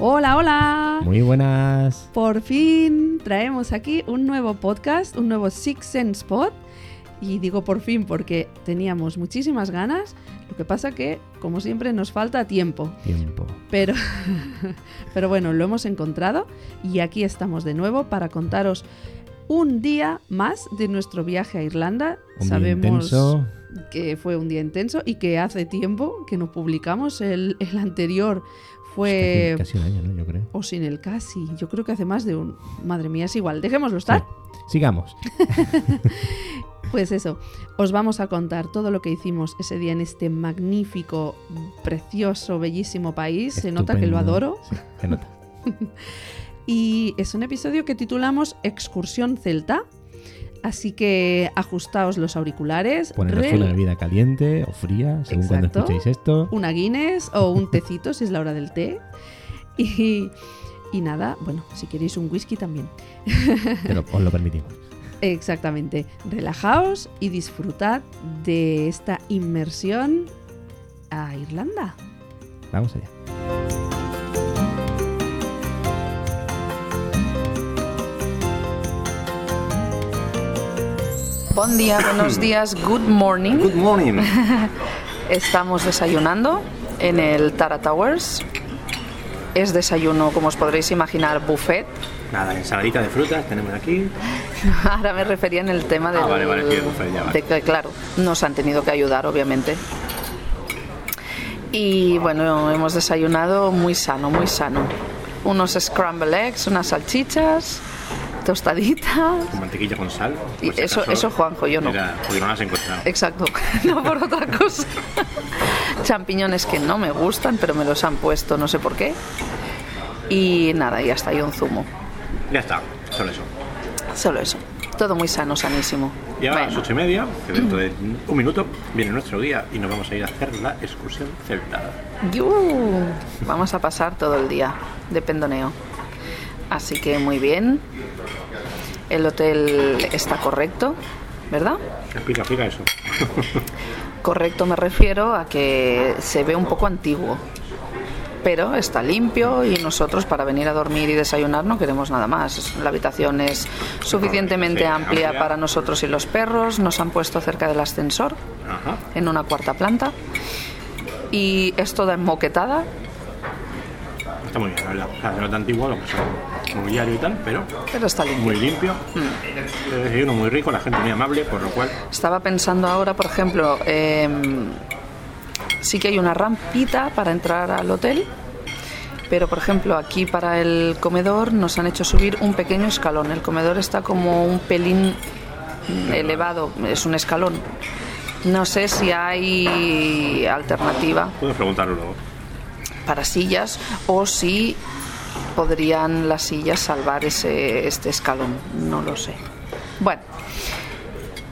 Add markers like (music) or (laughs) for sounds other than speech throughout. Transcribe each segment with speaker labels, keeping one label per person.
Speaker 1: Hola, hola.
Speaker 2: Muy buenas.
Speaker 1: Por fin traemos aquí un nuevo podcast, un nuevo Six Sense Pod. Y digo por fin porque teníamos muchísimas ganas. Lo que pasa que, como siempre, nos falta tiempo.
Speaker 2: Tiempo.
Speaker 1: Pero, (laughs) pero bueno, lo hemos encontrado y aquí estamos de nuevo para contaros un día más de nuestro viaje a Irlanda.
Speaker 2: Un día
Speaker 1: Sabemos
Speaker 2: intenso.
Speaker 1: que fue un día intenso y que hace tiempo que no publicamos. El, el anterior fue...
Speaker 2: Casi, casi un año, ¿no? Yo creo.
Speaker 1: O sin el casi. Yo creo que hace más de un... Madre mía, es igual. Dejémoslo estar.
Speaker 2: Sí. Sigamos. (laughs)
Speaker 1: Pues eso, os vamos a contar todo lo que hicimos ese día en este magnífico, precioso, bellísimo país. Se nota que lo adoro.
Speaker 2: Sí, se nota. (laughs)
Speaker 1: Y es un episodio que titulamos Excursión Celta. Así que ajustaos los auriculares,
Speaker 2: Poneros una bebida caliente o fría, según cuando escuchéis esto.
Speaker 1: una Guinness o un tecito si es la hora del té. Y, y nada, bueno, si queréis un whisky también.
Speaker 2: Pero os lo permitimos.
Speaker 1: Exactamente. Relajaos y disfrutad de esta inmersión a Irlanda.
Speaker 2: Vamos allá.
Speaker 3: Buen día, buenos (coughs) días, good morning.
Speaker 4: Good morning. (laughs)
Speaker 3: Estamos desayunando en el Tara Towers. Es desayuno, como os podréis imaginar, buffet.
Speaker 4: Nada, ensaladita de frutas tenemos aquí. (laughs)
Speaker 3: Ahora me refería en el tema del,
Speaker 4: Ah, vale, vale, sí, buffet ya, vale.
Speaker 3: de que, claro, nos han tenido que ayudar, obviamente. Y bueno, hemos desayunado muy sano, muy sano. Unos scramble eggs, unas salchichas, tostaditas.
Speaker 4: Con mantequilla con sal.
Speaker 3: Y eso- eso, Juanjo, yo no.
Speaker 4: era- porque no las he encontrado.
Speaker 3: Exacto, (laughs) no por otra cosa. (laughs) Champiñones que no me gustan, pero me los han puesto, no sé por qué. Y nada, y hasta ahí un zumo.
Speaker 4: Ya está, solo eso.
Speaker 3: Solo eso. Todo muy sano, sanísimo.
Speaker 4: Y ahora a las ocho y media, que dentro de un minuto, viene nuestro guía y nos vamos a ir a hacer la excursión celta.
Speaker 3: Vamos a pasar todo el día de pendoneo. Así que muy bien. El hotel está correcto, ¿verdad?
Speaker 4: Explica, explica eso.
Speaker 3: Correcto me refiero a que se ve un poco antiguo, pero está limpio y nosotros para venir a dormir y desayunar no queremos nada más. La habitación es suficientemente
Speaker 4: Sí,
Speaker 3: amplia
Speaker 4: amplia.
Speaker 3: para nosotros y los perros. Nos han puesto cerca del ascensor
Speaker 4: Ajá.
Speaker 3: en una cuarta planta y es toda enmoquetada.
Speaker 4: Está muy bien, la verdad. O sea, antiguo, lo que son mobiliario y tal, pero
Speaker 3: Pero está limpio.
Speaker 4: muy limpio. El desayuno muy rico, la gente muy amable, por lo cual
Speaker 3: Estaba pensando ahora, por ejemplo, em, sí que hay una rampita para entrar al hotel, pero por ejemplo aquí para el comedor nos han hecho subir un pequeño escalón. El comedor está como un pelín mm, elevado, es un escalón. No sé si hay alternativa
Speaker 4: puedes preguntarlo luego.
Speaker 3: para sillas o si podrían las sillas salvar ese, este escalón. No lo sé. Bueno,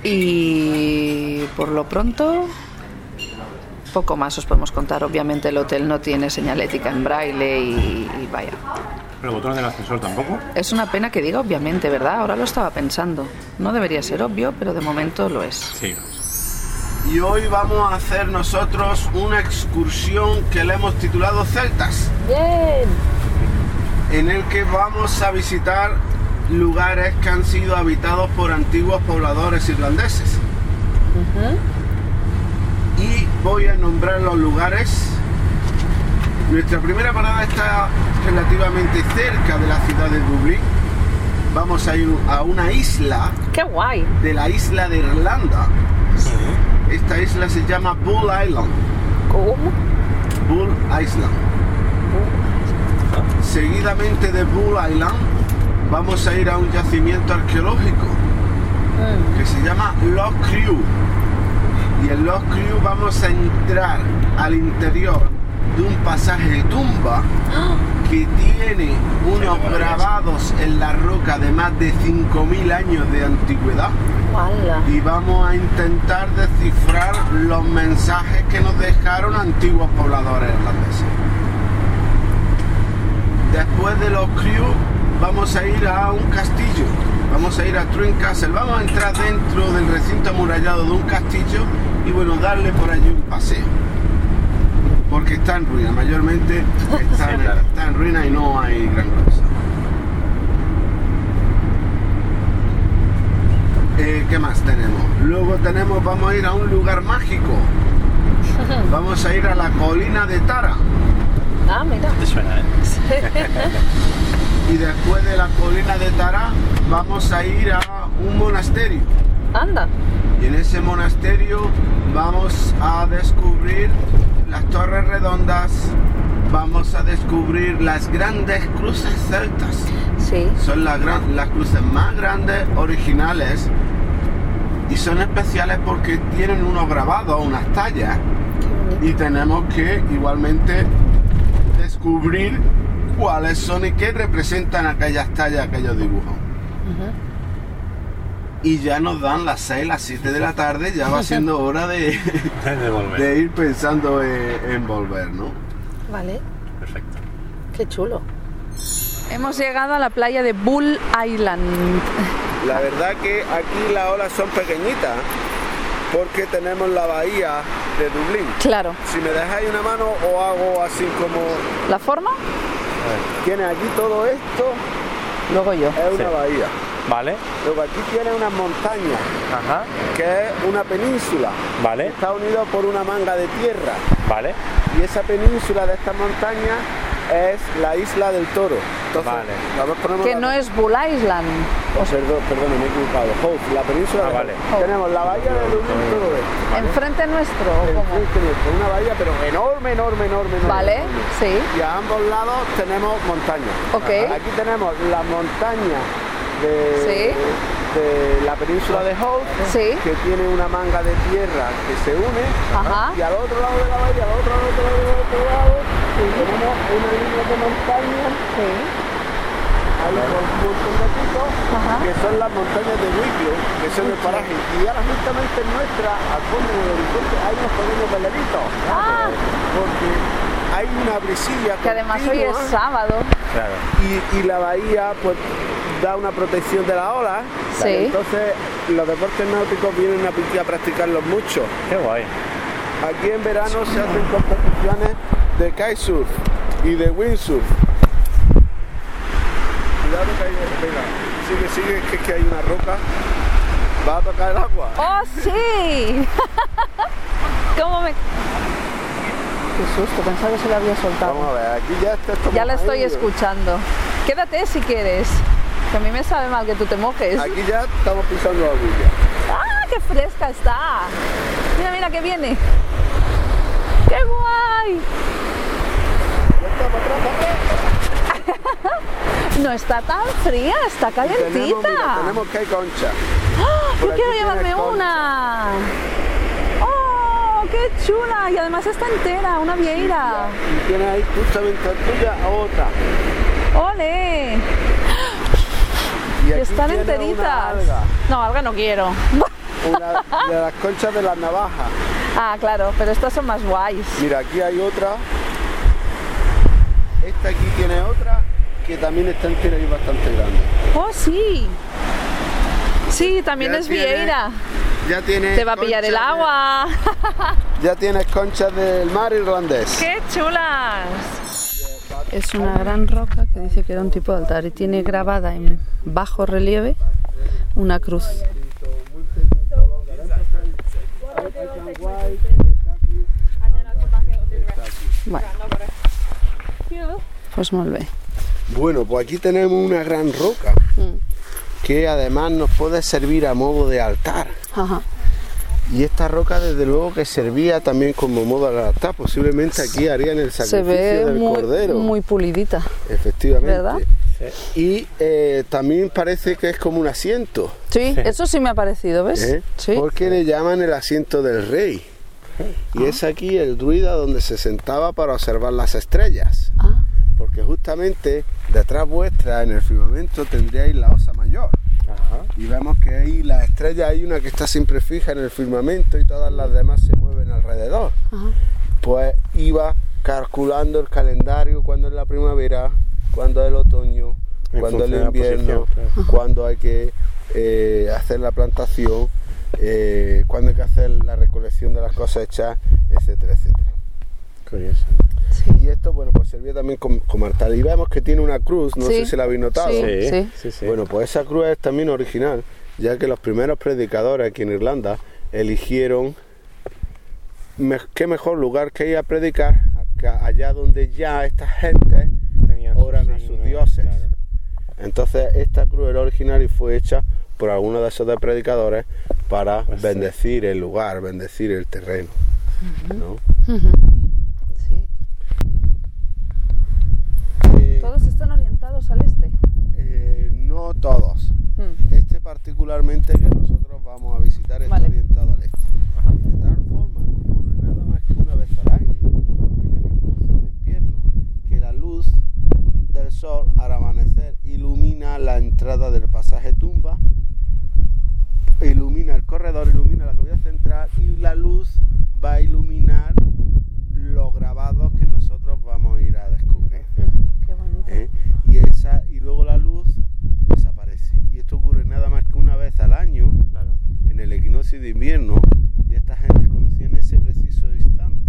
Speaker 3: y por lo pronto, poco más os podemos contar. Obviamente el hotel no tiene señalética en braille y, y vaya.
Speaker 4: El botón del ascensor tampoco.
Speaker 3: Es una pena que diga obviamente, ¿verdad? Ahora lo estaba pensando. No debería ser obvio, pero de momento lo es.
Speaker 4: Sí.
Speaker 5: Y hoy vamos a hacer nosotros una excursión que le hemos titulado Celtas. En el que vamos a visitar lugares que han sido habitados por antiguos pobladores irlandeses. Y voy a nombrar los lugares. Nuestra primera parada está relativamente cerca de la ciudad de Dublín. Vamos a ir a una isla
Speaker 3: ¡Qué guay!
Speaker 5: de la isla de Irlanda. Esta isla se llama Bull Island.
Speaker 3: ¿Cómo?
Speaker 5: Bull Island. Seguidamente de Bull Island vamos a ir a un yacimiento arqueológico que se llama Loch Crew. Y en Loch Crew vamos a entrar al interior de un pasaje de tumba que tiene unos grabados en la roca de más de 5.000 años de antigüedad y vamos a intentar descifrar los mensajes que nos dejaron antiguos pobladores irlandeses. Después de los Crew vamos a ir a un castillo, vamos a ir a Truin Castle, vamos a entrar dentro del recinto amurallado de un castillo y bueno, darle por allí un paseo. porque está en ruina, mayormente está, en, (laughs) está en ruina y no hay gran cosa. Eh, ¿Qué más tenemos? Luego tenemos, vamos a ir a un lugar mágico. (laughs) Vamos a ir a la colina de Tara.
Speaker 6: Ah, mira.
Speaker 4: Te suena, ¿eh? (laughs)
Speaker 5: Y después de la colina de Tara vamos a ir a un monasterio.
Speaker 6: Anda.
Speaker 5: Y en ese monasterio vamos a descubrir las torres redondas, vamos a descubrir las grandes cruces celtas.
Speaker 6: Sí.
Speaker 5: Son las, gran- las cruces más grandes, originales, y son especiales porque tienen unos grabados, unas tallas, y tenemos que igualmente descubrir cuáles son y qué representan aquellas tallas, aquellos dibujos. Y ya nos dan las 6, las 7 de la tarde, ya va siendo (laughs) hora de,
Speaker 4: De volver.
Speaker 5: de ir pensando en, en volver, ¿no?
Speaker 6: Vale.
Speaker 4: Perfecto.
Speaker 6: Qué chulo.
Speaker 3: Hemos llegado a la playa de Bull Island.
Speaker 5: La verdad que aquí las olas son pequeñitas porque tenemos la bahía de Dublín.
Speaker 3: Claro.
Speaker 5: Si me dejáis una mano o hago así como...
Speaker 3: ¿La forma?
Speaker 5: Tienes aquí todo esto,
Speaker 3: Luego yo.
Speaker 5: es una
Speaker 4: Sí.
Speaker 5: bahía.
Speaker 4: Vale.
Speaker 5: Luego aquí tienes unas montañas,
Speaker 4: Ajá.
Speaker 5: que es una península.
Speaker 4: Vale.
Speaker 5: Está unido por una manga de tierra.
Speaker 4: Vale.
Speaker 5: Y esa península de estas montañas es la isla del toro. Entonces,
Speaker 4: Vale.
Speaker 3: Que
Speaker 5: la-
Speaker 3: no es Bull Island.
Speaker 5: Oh, perdón, perdón, me he equivocado. Hope, la península
Speaker 4: Ah,
Speaker 5: de
Speaker 4: vale.
Speaker 5: Tenemos la bahía de Dublín y todo esto.
Speaker 3: ¿Enfrente nuestro o
Speaker 5: El
Speaker 3: cómo?
Speaker 5: frente nuestro, una bahía pero enorme, enorme, enorme, enorme.
Speaker 3: Vale,
Speaker 5: enorme.
Speaker 3: sí.
Speaker 5: Y a ambos lados tenemos montañas.
Speaker 3: Ok.
Speaker 5: Aquí tenemos la montaña de,
Speaker 3: Sí.
Speaker 5: de la península de Hope,
Speaker 3: Sí.
Speaker 5: que tiene una manga de tierra que se une.
Speaker 3: Ajá.
Speaker 5: Y al otro lado de la bahía, al otro, al otro, al otro, al otro lado, tenemos una línea de montañas
Speaker 3: Sí.
Speaker 5: con un montón que son las montañas de Wicklow, que son el paraje. Y ahora justamente en nuestra, al fondo del horizonte, hay unos pequeños veleritos.
Speaker 3: Ah.
Speaker 5: Porque hay una brisilla
Speaker 3: Que además hoy es sábado.
Speaker 4: Claro.
Speaker 5: y, y la bahía pues da una protección de la ola.
Speaker 3: Sí.
Speaker 5: Entonces los deportes náuticos vienen aquí a practicarlos mucho.
Speaker 4: Qué guay.
Speaker 5: Aquí en verano se hacen competiciones de kitesurf y de windsurf. Cuidado que hay, venga, sigue, sigue, que es que hay una roca. Va a tocar el agua.
Speaker 3: ¡Oh, sí! (laughs) ¿Cómo me...? Qué susto, pensaba que se lo había soltado.
Speaker 5: Vamos a ver, aquí ya está
Speaker 3: Ya la estoy
Speaker 5: ahí,
Speaker 3: escuchando. Quédate si quieres. Que a mí me sabe mal que tú te mojes.
Speaker 5: Aquí ya estamos pisando la orilla.
Speaker 3: ¡Ah, qué fresca está! Mira, mira que viene. ¡Qué guay!
Speaker 5: Ya está para atrás, para atrás.
Speaker 3: No está tan fría, está
Speaker 5: Tenemos,
Speaker 3: calentita.
Speaker 5: mira, tenemos que hay concha.
Speaker 3: ¡Ah! Yo quiero llevarme una. ¡Oh, qué chula! Y además está entera, una vieira.
Speaker 5: Y tienes ahí justamente tuya otra.
Speaker 3: ¡Ole!
Speaker 5: Y
Speaker 3: Y
Speaker 5: aquí
Speaker 3: están
Speaker 5: una
Speaker 3: enteritas.
Speaker 5: alga,
Speaker 3: No, alga no quiero.
Speaker 5: una de las conchas de las navajas.
Speaker 3: Ah, claro, pero estas son más guays.
Speaker 5: Mira, aquí hay otra. Esta aquí tiene otra que también está entera y bastante grande.
Speaker 3: ¡Oh, sí! Sí, también
Speaker 5: Ya
Speaker 3: es
Speaker 5: tiene-
Speaker 3: vieira.
Speaker 5: Ya tiene
Speaker 3: Te va a pillar el agua. (laughs)
Speaker 5: Ya tienes conchas del mar irlandés.
Speaker 3: ¡Qué chulas! Es una gran roca que dice que era un tipo de altar y tiene grabada en bajo relieve una cruz. Bueno. Pues molt bé.
Speaker 5: Bueno, pues aquí tenemos una gran roca
Speaker 3: Mm.
Speaker 5: que además nos puede servir a modo de altar.
Speaker 3: Ajá.
Speaker 5: Y esta roca desde luego que servía también como modo de altar. Posiblemente aquí harían el
Speaker 3: Se
Speaker 5: sacrificio
Speaker 3: ve
Speaker 5: del
Speaker 3: muy,
Speaker 5: cordero.
Speaker 3: muy pulidita.
Speaker 5: Efectivamente.
Speaker 3: ¿Verdad?
Speaker 5: Y eh, también parece que es como un asiento.
Speaker 3: Sí, eso sí me ha parecido, ¿ves?
Speaker 5: ¿eh?
Speaker 3: Sí.
Speaker 5: Porque le llaman el asiento del rey. Y es aquí el druida donde se sentaba para observar las estrellas.
Speaker 3: Ah,
Speaker 5: Porque justamente detrás vuestra en el firmamento tendríais la osa mayor.
Speaker 4: Ajá.
Speaker 5: Y vemos que ahí la estrella hay una que está siempre fija en el firmamento y todas las demás se mueven alrededor.
Speaker 3: ajá.
Speaker 5: Pues iba calculando el calendario cuando es la primavera, cuando es el otoño,
Speaker 4: En
Speaker 5: cuando es el invierno,
Speaker 4: posición, claro.
Speaker 5: cuando hay que eh, hacer la plantación, eh, cuando hay que hacer la recolección de las cosechas, etcétera, etcétera.
Speaker 4: Curioso.
Speaker 3: Sí.
Speaker 5: Y esto, bueno, pues servía también como, como altar. Y vemos que tiene una cruz, no
Speaker 3: Sí.
Speaker 5: sé si la habéis notado.
Speaker 3: Sí.
Speaker 4: Sí, sí, sí.
Speaker 5: Bueno, pues esa cruz es también original, ya que los primeros predicadores aquí en Irlanda eligieron me- qué mejor lugar que ir a predicar que allá donde ya esta gente
Speaker 4: Tenían
Speaker 5: oran a sus dioses.
Speaker 4: claro.
Speaker 5: Entonces esta cruz era original y fue hecha por alguno de esos de predicadores para
Speaker 4: Pues sí.
Speaker 5: bendecir el lugar, bendecir el terreno. ¿no?
Speaker 3: Sí.
Speaker 5: Eh,
Speaker 3: Todos están orientados al este.
Speaker 5: eh, no todos.
Speaker 3: Mm.
Speaker 5: Este particularmente que nosotros vamos a visitar está
Speaker 3: Vale.
Speaker 5: orientado al este. De tal forma ocurre nada más que una vez al año, en el equinoccio de invierno, que la luz del sol al amanecer ilumina la entrada del pasaje tumba, ilumina el corredor, ilumina la cavidad central y la luz va a iluminar los grabados que nosotros vamos a ir a descubrir. ¿Eh? y esa y luego la luz desaparece y esto ocurre nada más que una vez al año
Speaker 4: Claro.
Speaker 5: en el equinoccio de invierno y esta gente conocía en ese preciso instante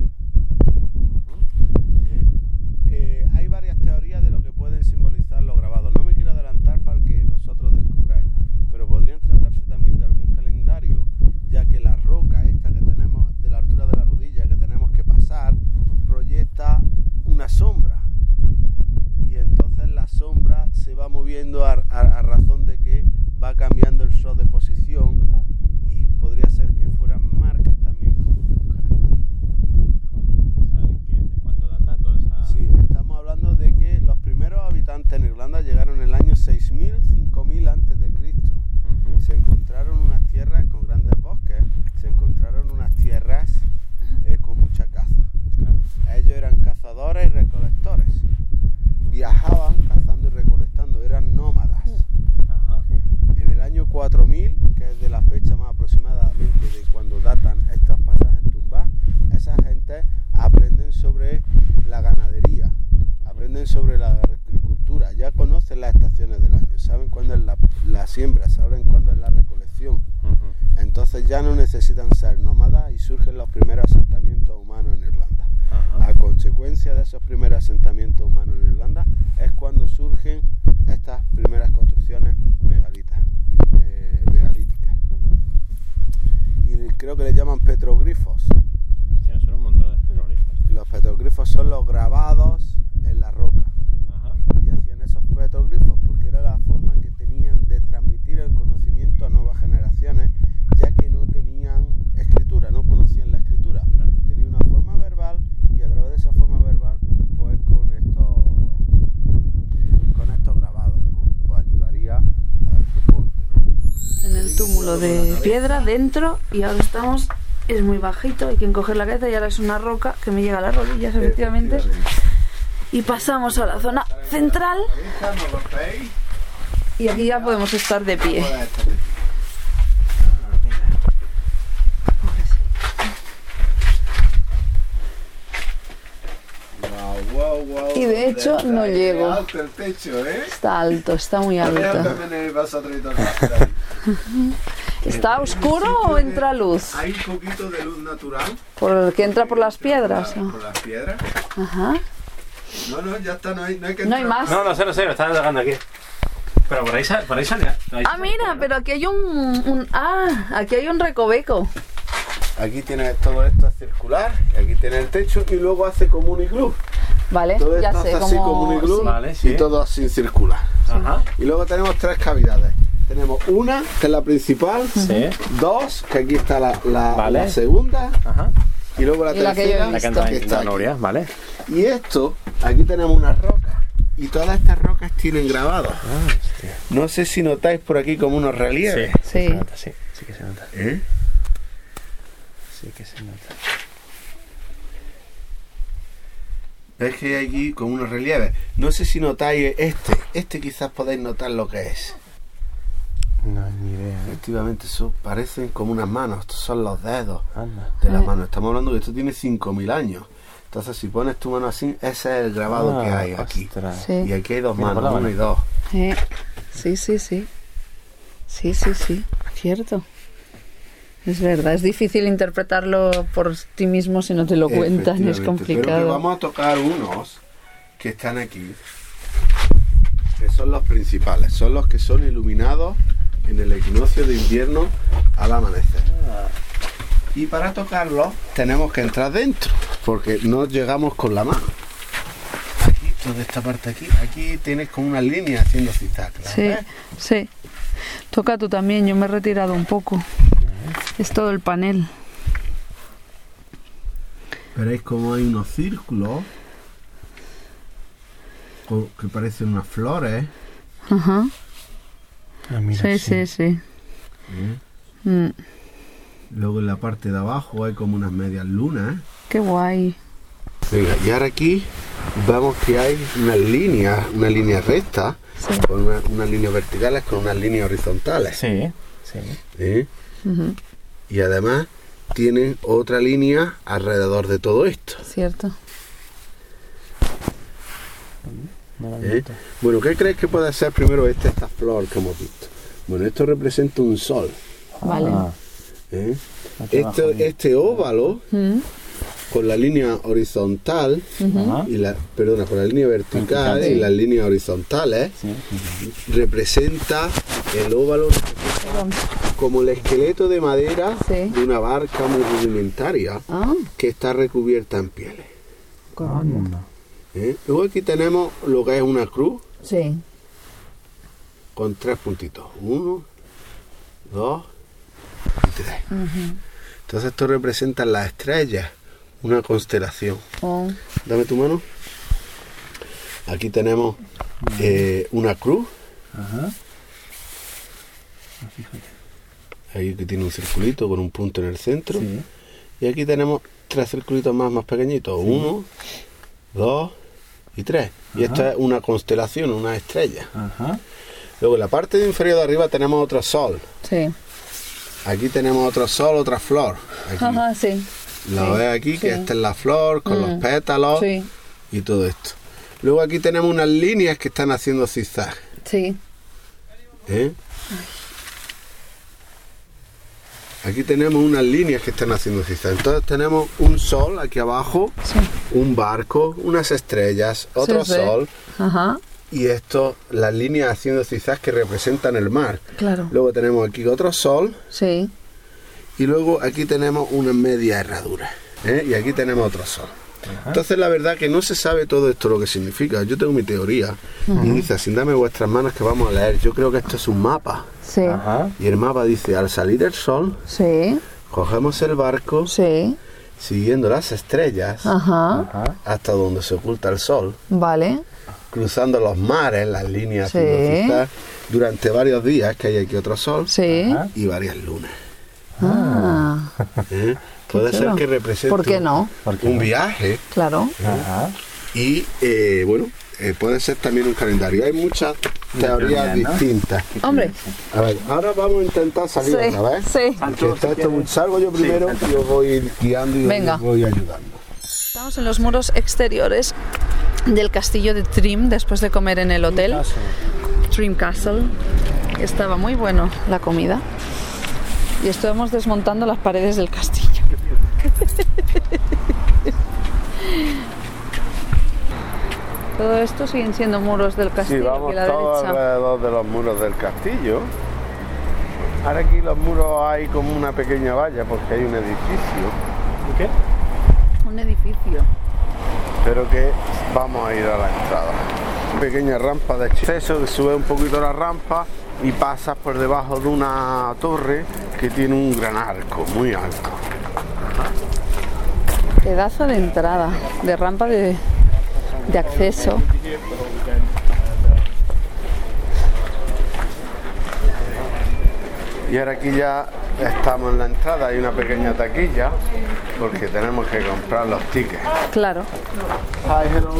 Speaker 3: túmulo de piedra dentro y ahora estamos. Es muy bajito, hay que encoger la cabeza y ahora es una roca que me llega a las rodillas, efectivamente. Y pasamos a la zona central
Speaker 5: Ahí está, ¿no lo
Speaker 3: y aquí ya podemos estar de pie. Y de hecho, no llego. Está alto, está muy alto. (laughs) ¿Está oscuro o entra luz?
Speaker 5: Hay un poquito de luz natural.
Speaker 3: Porque entra por las piedras.
Speaker 5: Por,
Speaker 3: ¿no?
Speaker 5: por las piedras.
Speaker 3: Ajá.
Speaker 5: No, no, ya está, no hay, no hay que
Speaker 3: No hay
Speaker 5: entrar.
Speaker 3: más.
Speaker 4: No, no sé, no sé, lo estaba dejando aquí. Pero por ahí, por ahí salía. Ahí
Speaker 3: Ah, mira, pero aquí hay un, un- Ah, aquí hay un recoveco.
Speaker 5: Aquí tienes todo esto es circular, y aquí tienes el techo y luego hace como un iglú.
Speaker 3: Vale,
Speaker 5: Todo
Speaker 3: ya
Speaker 5: esto
Speaker 3: sé
Speaker 5: hace así como un iglú
Speaker 3: sí.
Speaker 4: Vale, sí.
Speaker 5: y todo así circular.
Speaker 4: Ajá.
Speaker 5: Y luego tenemos tres cavidades. Tenemos una, que es la principal,
Speaker 4: Sí.
Speaker 5: dos, que aquí está la, la-
Speaker 4: Vale.
Speaker 5: la segunda,
Speaker 4: Ajá.
Speaker 5: y luego la
Speaker 3: Y la que yo he
Speaker 5: tercera,
Speaker 3: visto.
Speaker 4: La que
Speaker 5: está.
Speaker 4: Nuria, ¿vale?
Speaker 5: Y esto, aquí tenemos unas rocas. Y todas estas rocas tienen grabados.
Speaker 4: Ah.
Speaker 5: No sé si notáis por aquí como unos relieves.
Speaker 4: Sí,
Speaker 3: Sí.
Speaker 4: se nota, sí. Sí que se nota.
Speaker 5: ¿Eh?
Speaker 4: Sí que se nota.
Speaker 5: ¿Ves que hay aquí como unos relieves? No sé si notáis este. Este quizás podéis notar lo que es.
Speaker 4: No, ni idea.
Speaker 5: Efectivamente, eso parecen como unas manos. Estos son los dedos
Speaker 4: Anda.
Speaker 5: de las manos. Estamos hablando que esto tiene 5.000 años. Entonces, si pones tu mano así, ese es el grabado que
Speaker 4: Ah,
Speaker 5: hay aquí.
Speaker 3: Sí.
Speaker 5: Y aquí hay dos
Speaker 4: Mira,
Speaker 5: manos, uno y dos.
Speaker 3: Eh, Sí, sí, sí. Sí, sí, sí. Cierto. Es verdad, es difícil interpretarlo por ti mismo si no te lo cuentan, es complicado.
Speaker 5: Pero que vamos a tocar unos que están aquí, que son los principales, son los que son iluminados en el equinoccio de invierno al amanecer. Y para tocarlos tenemos que entrar dentro, porque no llegamos con la mano. Aquí, toda esta parte aquí, aquí tienes como una línea haciendo zigzag. ¿la
Speaker 3: Sí,
Speaker 5: ves?
Speaker 3: sí. Toca tú también, yo me he retirado un poco. Es todo el panel.
Speaker 5: Veréis como hay unos círculos que parecen unas flores.
Speaker 3: Ajá.
Speaker 4: Ah, mira,
Speaker 3: Sí, sí, sí. Mm,
Speaker 5: Luego en la parte de abajo hay como unas medias lunas.
Speaker 3: qué guay.
Speaker 5: Venga, y ahora aquí vemos que hay unas líneas, una línea recta,
Speaker 3: Sí.
Speaker 5: con una- unas líneas verticales con unas líneas horizontales.
Speaker 2: Sí, sí.
Speaker 5: ¿eh? Y además tienen otra línea alrededor de todo esto.
Speaker 3: Cierto.
Speaker 5: ¿Eh? Bueno, ¿qué crees que puede ser primero este, esta flor que hemos visto? Bueno, esto representa un sol.
Speaker 3: Vale.
Speaker 2: Ah,
Speaker 5: ¿eh?
Speaker 2: mira.
Speaker 5: este óvalo
Speaker 3: Mm,
Speaker 5: con la línea horizontal y la, perdona, con la línea vertical y las líneas horizontales
Speaker 2: Sí.
Speaker 5: representa el óvalo como el esqueleto de madera
Speaker 3: Sí.
Speaker 5: de una barca muy rudimentaria
Speaker 3: Ah,
Speaker 5: que está recubierta en pieles. ¿Eh? Luego aquí tenemos lo que es una cruz
Speaker 3: sí.
Speaker 5: con tres puntitos. Uno, dos y tres. Entonces esto representa las estrellas, una constelación.
Speaker 3: Oh,
Speaker 5: Dame tu mano. Aquí tenemos eh, una cruz.
Speaker 2: Ajá.
Speaker 5: Ahí que tiene un circulito con un punto en el centro.
Speaker 2: Sí.
Speaker 5: Y aquí tenemos tres circulitos más, más pequeñitos. Uno, dos y tres. Y esto es una constelación, una estrella.
Speaker 2: Ajá.
Speaker 5: Luego en la parte de inferior de arriba tenemos otro sol.
Speaker 3: sí.
Speaker 5: Aquí tenemos otro sol, otra flor. Aquí.
Speaker 3: Ajá, sí.
Speaker 5: La
Speaker 3: sí,
Speaker 5: ves aquí, que esta es la flor con los
Speaker 3: Mm.
Speaker 5: pétalos
Speaker 3: Sí,
Speaker 5: y todo esto. Luego aquí tenemos unas líneas que están haciendo zigzag.
Speaker 3: sí.
Speaker 5: ¿eh? Aquí tenemos unas líneas que están haciendo zigzag. Entonces tenemos un sol aquí abajo,
Speaker 3: Sí.
Speaker 5: un barco, unas estrellas, otro
Speaker 3: Sí, sí.
Speaker 5: sol
Speaker 3: Ajá,
Speaker 5: y esto, las líneas haciendo zigzag que representan el mar.
Speaker 3: claro.
Speaker 5: Luego tenemos aquí otro sol
Speaker 3: Sí.
Speaker 5: y luego aquí tenemos una media herradura. ¿eh? Y aquí tenemos otro sol. Entonces la verdad que no se sabe todo esto lo que significa. Yo tengo mi teoría y dice, sin dame vuestras manos que vamos a leer. Yo creo que esto es un mapa.
Speaker 3: Sí.
Speaker 2: Ajá.
Speaker 5: Y el mapa dice, al salir el sol,
Speaker 3: Sí.
Speaker 5: cogemos el barco
Speaker 3: Sí.
Speaker 5: siguiendo las estrellas hasta donde se oculta el sol,
Speaker 3: Vale.
Speaker 5: cruzando los mares, las líneas durante varios días, que hay aquí otro sol, y varias lunas.
Speaker 3: Ah,
Speaker 5: ¿eh? Puede ser que represente
Speaker 3: ¿Por qué no?
Speaker 2: ¿Por qué
Speaker 5: un
Speaker 2: no?
Speaker 5: viaje
Speaker 3: Claro.
Speaker 2: Ajá.
Speaker 5: y, eh, bueno, eh, puede ser también un calendario. Hay muchas teorías distintas.
Speaker 3: Hombre.
Speaker 5: A ver, ahora vamos a intentar salir
Speaker 3: Sí.
Speaker 5: otra vez.
Speaker 3: Sí.
Speaker 5: Está esto salgo yo primero y os voy guiando y
Speaker 3: Venga.
Speaker 5: voy ayudando.
Speaker 3: Estamos en los muros exteriores del castillo de Trim después de comer en el hotel. Trim Castle. Estaba muy bueno la comida. Y estuvimos desmontando las paredes del castillo. (laughs) Todo esto siguen siendo muros del
Speaker 5: Sí,
Speaker 3: castillo
Speaker 5: vamos
Speaker 3: aquí a la
Speaker 5: todos
Speaker 3: derecha.
Speaker 5: alrededor de los muros del castillo. Ahora aquí los muros hay como una pequeña valla porque hay un edificio,
Speaker 2: ¿Qué?
Speaker 3: Un edificio.
Speaker 5: pero que vamos a ir a la entrada. Pequeña rampa de acceso que sube un poquito la rampa y pasas por debajo de una torre que tiene un gran arco muy alto.
Speaker 3: Pedazo de entrada, de rampa de, de acceso.
Speaker 5: Y ahora aquí ya estamos en la entrada, hay una pequeña taquilla porque tenemos que comprar los tickets.
Speaker 3: Claro.
Speaker 5: Hi, hello.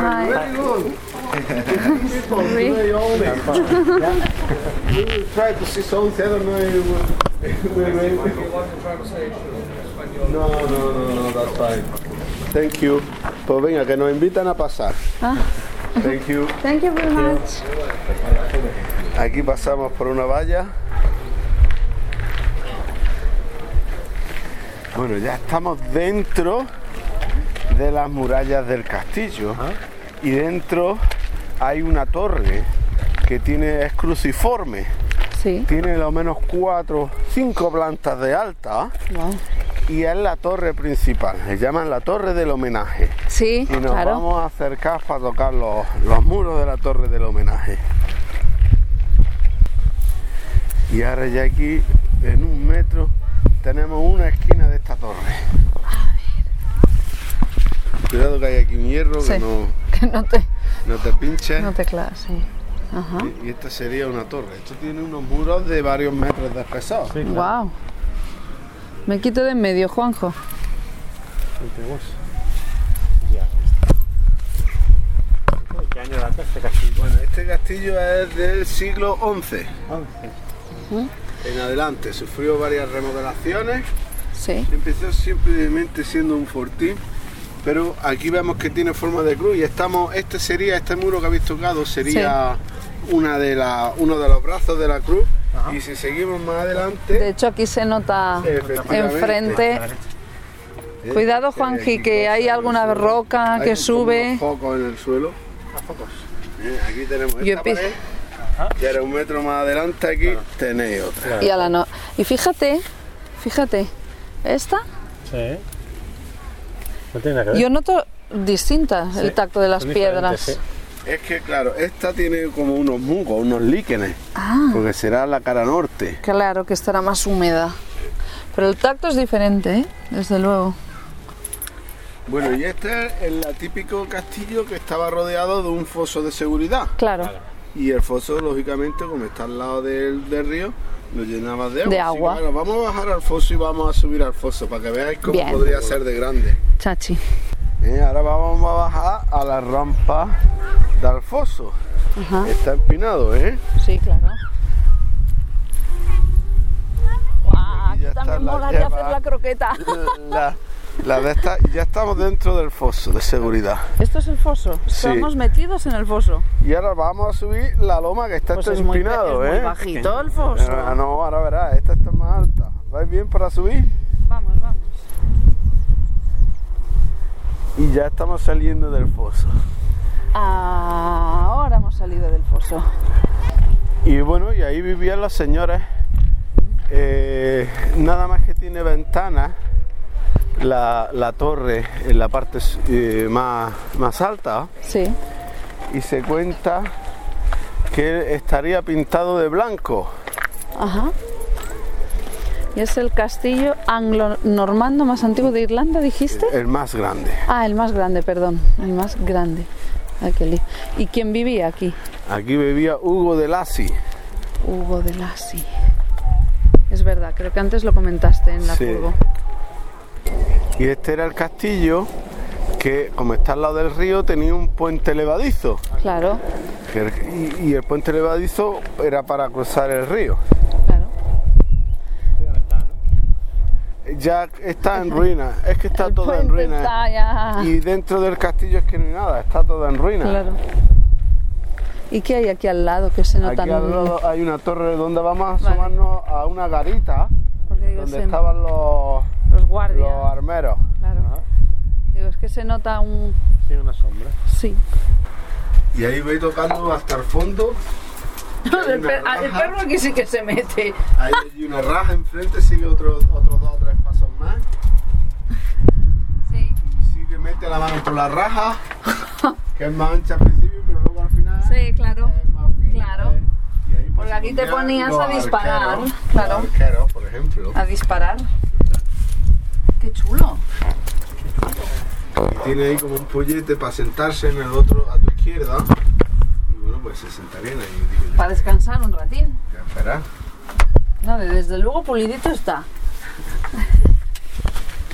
Speaker 3: Hi.
Speaker 5: Very good.
Speaker 3: Sí.
Speaker 5: Very old. We will try to see something. I don't know. if we- we- we- No, no, no, no, that's fine. Thank you. Pues venga, que nos invitan a pasar.
Speaker 3: Ah.
Speaker 5: Thank you.
Speaker 3: Thank you very much.
Speaker 5: Aquí pasamos por una valla. Bueno, ya estamos dentro de las murallas del castillo y dentro hay una torre que tiene es cruciforme.
Speaker 3: Sí.
Speaker 5: Tiene lo menos cuatro, cinco plantas de alta
Speaker 3: Wow.
Speaker 5: y es la torre principal. Le llaman la torre del homenaje.
Speaker 3: Sí,
Speaker 5: Y nos
Speaker 3: claro.
Speaker 5: vamos a acercar para tocar los, los muros de la torre del homenaje. Y ahora ya aquí, en un metro, tenemos una esquina de esta torre. Cuidado que hay aquí un hierro
Speaker 3: Sí.
Speaker 5: que no, (laughs)
Speaker 3: Que no te,
Speaker 5: no te pinche.
Speaker 3: no te sí. Ajá.
Speaker 5: Y esta sería una torre. Esto tiene unos muros de varios metros de espesor.
Speaker 3: Wow. Me quito de en medio, Juanjo.
Speaker 4: Ya. ¿Qué año data este castillo?
Speaker 5: Bueno, este castillo es del siglo XI.
Speaker 4: 11.
Speaker 5: En adelante sufrió varias remodelaciones.
Speaker 3: Sí.
Speaker 5: Empezó simplemente siendo un fortín, pero aquí vemos que tiene forma de cruz y estamos, este sería, este muro que habéis tocado sería una de la, uno de los brazos de la cruz y si seguimos más
Speaker 3: De
Speaker 5: adelante,
Speaker 3: hecho, aquí se nota enfrente.
Speaker 5: eh,
Speaker 3: Cuidado, Juanji, que hay alguna roca
Speaker 5: Hay
Speaker 3: que sube.
Speaker 5: unos focos en el suelo. Eh, aquí tenemos
Speaker 3: Yo
Speaker 5: esta
Speaker 3: empie-
Speaker 5: y ahora un metro más adelante aquí tenéis otra.
Speaker 3: Y a la no. Y fíjate, fíjate, esta,
Speaker 4: Sí. No tiene nada que ver.
Speaker 3: yo noto distinta el tacto de las piedras.
Speaker 4: sí.
Speaker 5: Es que claro, esta tiene como unos musgos, unos líquenes,
Speaker 3: Ah,
Speaker 5: porque será la cara norte.
Speaker 3: claro que estará más húmeda. Pero el tacto es diferente, ¿eh? desde luego.
Speaker 5: Bueno, y este es el típico castillo que estaba rodeado de un foso de seguridad.
Speaker 3: Claro.
Speaker 5: Y el foso, lógicamente, como está al lado del, del río, lo llenaba de agua.
Speaker 3: De
Speaker 5: Así que, bueno, vamos a bajar al foso y vamos a subir al foso para que veáis cómo
Speaker 3: Bien.
Speaker 5: podría ser de grande.
Speaker 3: Chachi.
Speaker 5: Eh, ahora vamos a bajar a la rampa del foso.
Speaker 3: Ajá.
Speaker 5: Está empinado, ¿eh?
Speaker 3: Sí, claro.
Speaker 5: Aquí
Speaker 3: aquí también molaría hacer la croqueta. (laughs)
Speaker 5: La, la de esta, ya estamos dentro del foso de seguridad.
Speaker 3: Esto es el foso.
Speaker 5: Sí.
Speaker 3: Estamos metidos en el foso.
Speaker 5: Y ahora vamos a subir la loma que está
Speaker 3: Pues
Speaker 5: esto
Speaker 3: es muy,
Speaker 5: empinado,
Speaker 3: muy
Speaker 5: ¿eh?
Speaker 3: bajito el foso.
Speaker 5: Ah, no, ahora verás, esta está más alta. ¿Vais bien para subir?
Speaker 3: Vamos, vamos.
Speaker 5: Y ya estamos saliendo del foso.
Speaker 3: Ahora hemos salido del foso.
Speaker 5: Y bueno, y ahí vivían las señoras. Eh, nada más que tiene ventanas la, la torre en la parte eh, más, más alta
Speaker 3: Sí.
Speaker 5: y se cuenta que estaría pintado de blanco.
Speaker 3: Ajá. Y es el castillo anglo-normando más antiguo de Irlanda, dijiste.
Speaker 5: El más grande.
Speaker 3: Ah, el más grande, perdón. El más grande. Ay, qué lío. ¿Y quién vivía aquí?
Speaker 5: Aquí vivía Hugo de Lassi.
Speaker 3: Hugo de Lassi. Es verdad, creo que antes lo comentaste en la
Speaker 5: Sí.
Speaker 3: curva.
Speaker 5: Y este era el castillo que, como está al lado del río, tenía un puente levadizo.
Speaker 3: Claro,
Speaker 5: Y, y el puente levadizo era para cruzar el río.
Speaker 3: claro.
Speaker 5: Ya está en ruina, es que está
Speaker 3: El
Speaker 5: todo en ruina.
Speaker 3: está ya-
Speaker 5: Y dentro del castillo es que no hay nada, está todo en ruina.
Speaker 3: Claro. ¿Y qué hay aquí al lado que se
Speaker 5: Aquí
Speaker 3: notan?
Speaker 5: al lado hay una torre donde vamos a
Speaker 3: Vale.
Speaker 5: asomarnos a una garita donde
Speaker 3: se-
Speaker 5: estaban los,
Speaker 3: los guardias.
Speaker 5: los armeros.
Speaker 3: Claro. Digo, es que se nota un...
Speaker 4: Tiene una sombra.
Speaker 3: Sí.
Speaker 5: Y ahí voy tocando hasta el fondo. (laughs)
Speaker 3: El, per- ah, el perro aquí sí que se mete.
Speaker 5: Ahí hay una raja enfrente, sigue otros otros dos o tres pasos más.
Speaker 3: Sí.
Speaker 5: Y sigue, mete la mano por la raja, que es más ancha al principio, pero luego al final
Speaker 3: Sí, claro.
Speaker 5: es más fina.
Speaker 3: Claro.
Speaker 5: ¿eh? Y ahí,
Speaker 3: Porque aquí te ponías a disparar,
Speaker 5: arqueros,
Speaker 3: claro.
Speaker 5: Los arqueros, por ejemplo.
Speaker 3: A disparar. Qué chulo.
Speaker 5: Y tiene ahí como un pollete para sentarse en el otro a tu izquierda. Y bueno, pues se sentarían ahí.
Speaker 3: Para descansar un ratín.
Speaker 5: ya esperar.
Speaker 3: No, desde luego pulidito está.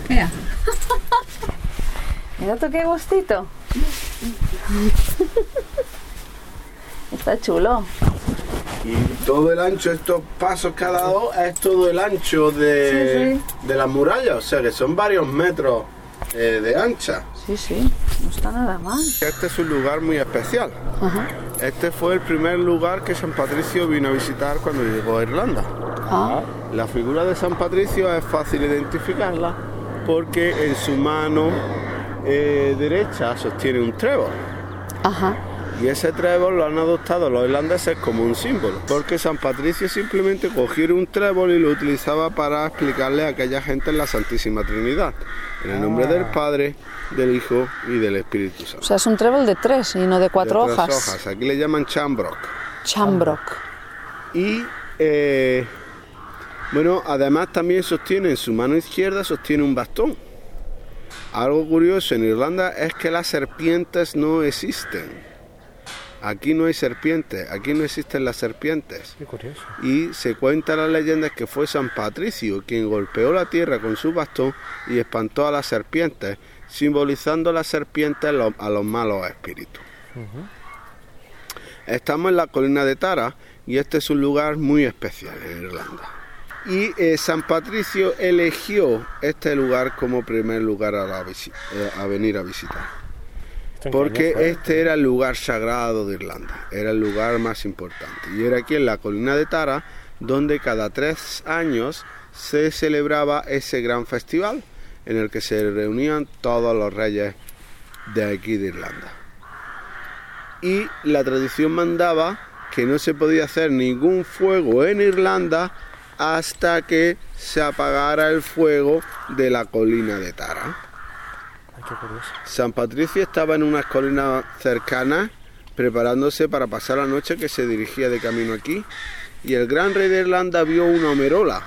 Speaker 3: Mira. (laughs) Mira tú qué gustito. (laughs) Está chulo.
Speaker 5: Y todo el ancho, estos pasos ha dado, es todo el ancho de,
Speaker 3: Sí,
Speaker 5: de las murallas. O sea que son varios metros eh, de ancha.
Speaker 3: Sí, sí. No está nada mal.
Speaker 5: Este es un lugar muy especial.
Speaker 3: Ajá.
Speaker 5: Este fue el primer lugar que San Patricio vino a visitar cuando llegó a Irlanda.
Speaker 3: Ah,
Speaker 5: La figura de San Patricio es fácil identificarla porque en su mano eh, derecha sostiene un trébol.
Speaker 3: Ajá.
Speaker 5: Y ese trébol lo han adoptado los irlandeses como un símbolo, porque San Patricio simplemente cogió un trébol y lo utilizaba para explicarle a aquella gente en la Santísima Trinidad, en el nombre del Padre, del Hijo y del Espíritu
Speaker 3: O
Speaker 5: Santo.
Speaker 3: sea, es un trébol de tres y no de cuatro
Speaker 5: De tres
Speaker 3: hojas.
Speaker 5: hojas. Aquí le llaman chambrock.
Speaker 3: Chambrock.
Speaker 5: Y eh, bueno, además también sostiene en su mano izquierda sostiene un bastón. Algo curioso en Irlanda es que las serpientes no existen. Aquí no hay serpientes, aquí no existen las serpientes.
Speaker 2: Qué curioso.
Speaker 5: Y se cuenta la leyenda que fue San Patricio quien golpeó la tierra con su bastón y espantó a las serpientes, simbolizando las serpientes a los malos espíritus. Estamos en la colina de Tara y este es un lugar muy especial en Irlanda. Y eh, San Patricio eligió este lugar como primer lugar a, la eh, a venir a visitar.
Speaker 2: ¿Esto en qué
Speaker 5: Porque
Speaker 2: fue?
Speaker 5: este era el lugar sagrado de Irlanda, era el lugar más importante. Y era aquí en la colina de Tara donde cada tres años se celebraba ese gran festival en el que se reunían todos los reyes de aquí de Irlanda. Y la tradición mandaba que no se podía hacer ningún fuego en Irlanda hasta que se apagara el fuego de la colina de Tara. San Patricio estaba en unas colinas cercanas preparándose para pasar la noche que se dirigía de camino aquí y el gran rey de Irlanda vio una homerola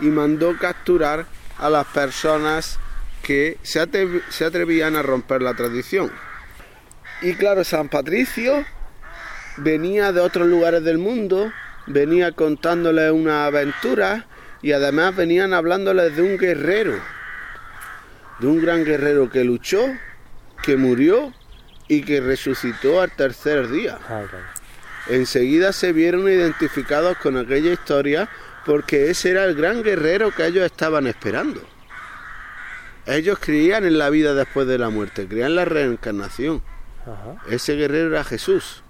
Speaker 5: y mandó capturar a las personas que se, se atrevían a romper la tradición. Y claro, San Patricio venía de otros lugares del mundo, venía contándoles una aventura y además venían hablándoles de un guerrero de un gran guerrero que luchó, que murió y que resucitó al tercer día.
Speaker 2: Ay.
Speaker 5: Enseguida se vieron identificados con aquella historia porque ese era el gran guerrero que ellos estaban esperando. Ellos creían en la vida después de la muerte, creían en la reencarnación. Ese guerrero era Jesús.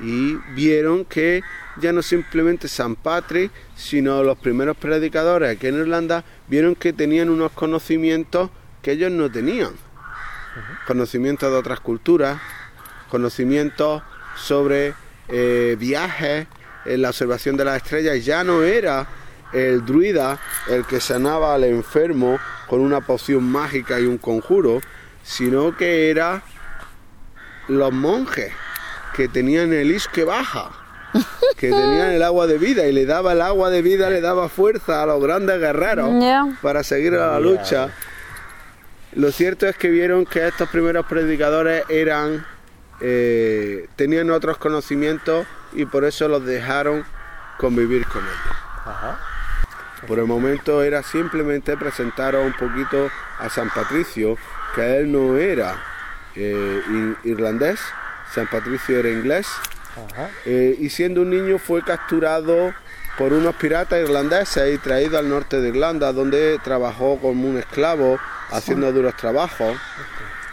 Speaker 5: Y vieron que ya no simplemente San Patrick, sino los primeros predicadores aquí en Irlanda vieron que tenían unos conocimientos que ellos no tenían. Conocimientos de otras culturas, conocimientos sobre eh, viajes, en la observación de las estrellas. Ya no era el druida el que sanaba al enfermo con una poción mágica y un conjuro, sino que era los monjes que tenían el isque baja, que tenían el agua de vida y le daba el agua de vida, le daba fuerza a los grandes guerreros para seguir a la lucha. Lo cierto es que vieron que estos primeros predicadores eran eh, tenían otros conocimientos y por eso los dejaron convivir con ellos.
Speaker 2: Ajá.
Speaker 5: Por el momento era simplemente presentaros un poquito a San Patricio, que él no era eh, irlandés, San Patricio era inglés,
Speaker 2: Ajá.
Speaker 5: eh, y siendo un niño fue capturado por unos piratas irlandeses y traído al norte de Irlanda, donde trabajó como un esclavo, haciendo duros trabajos.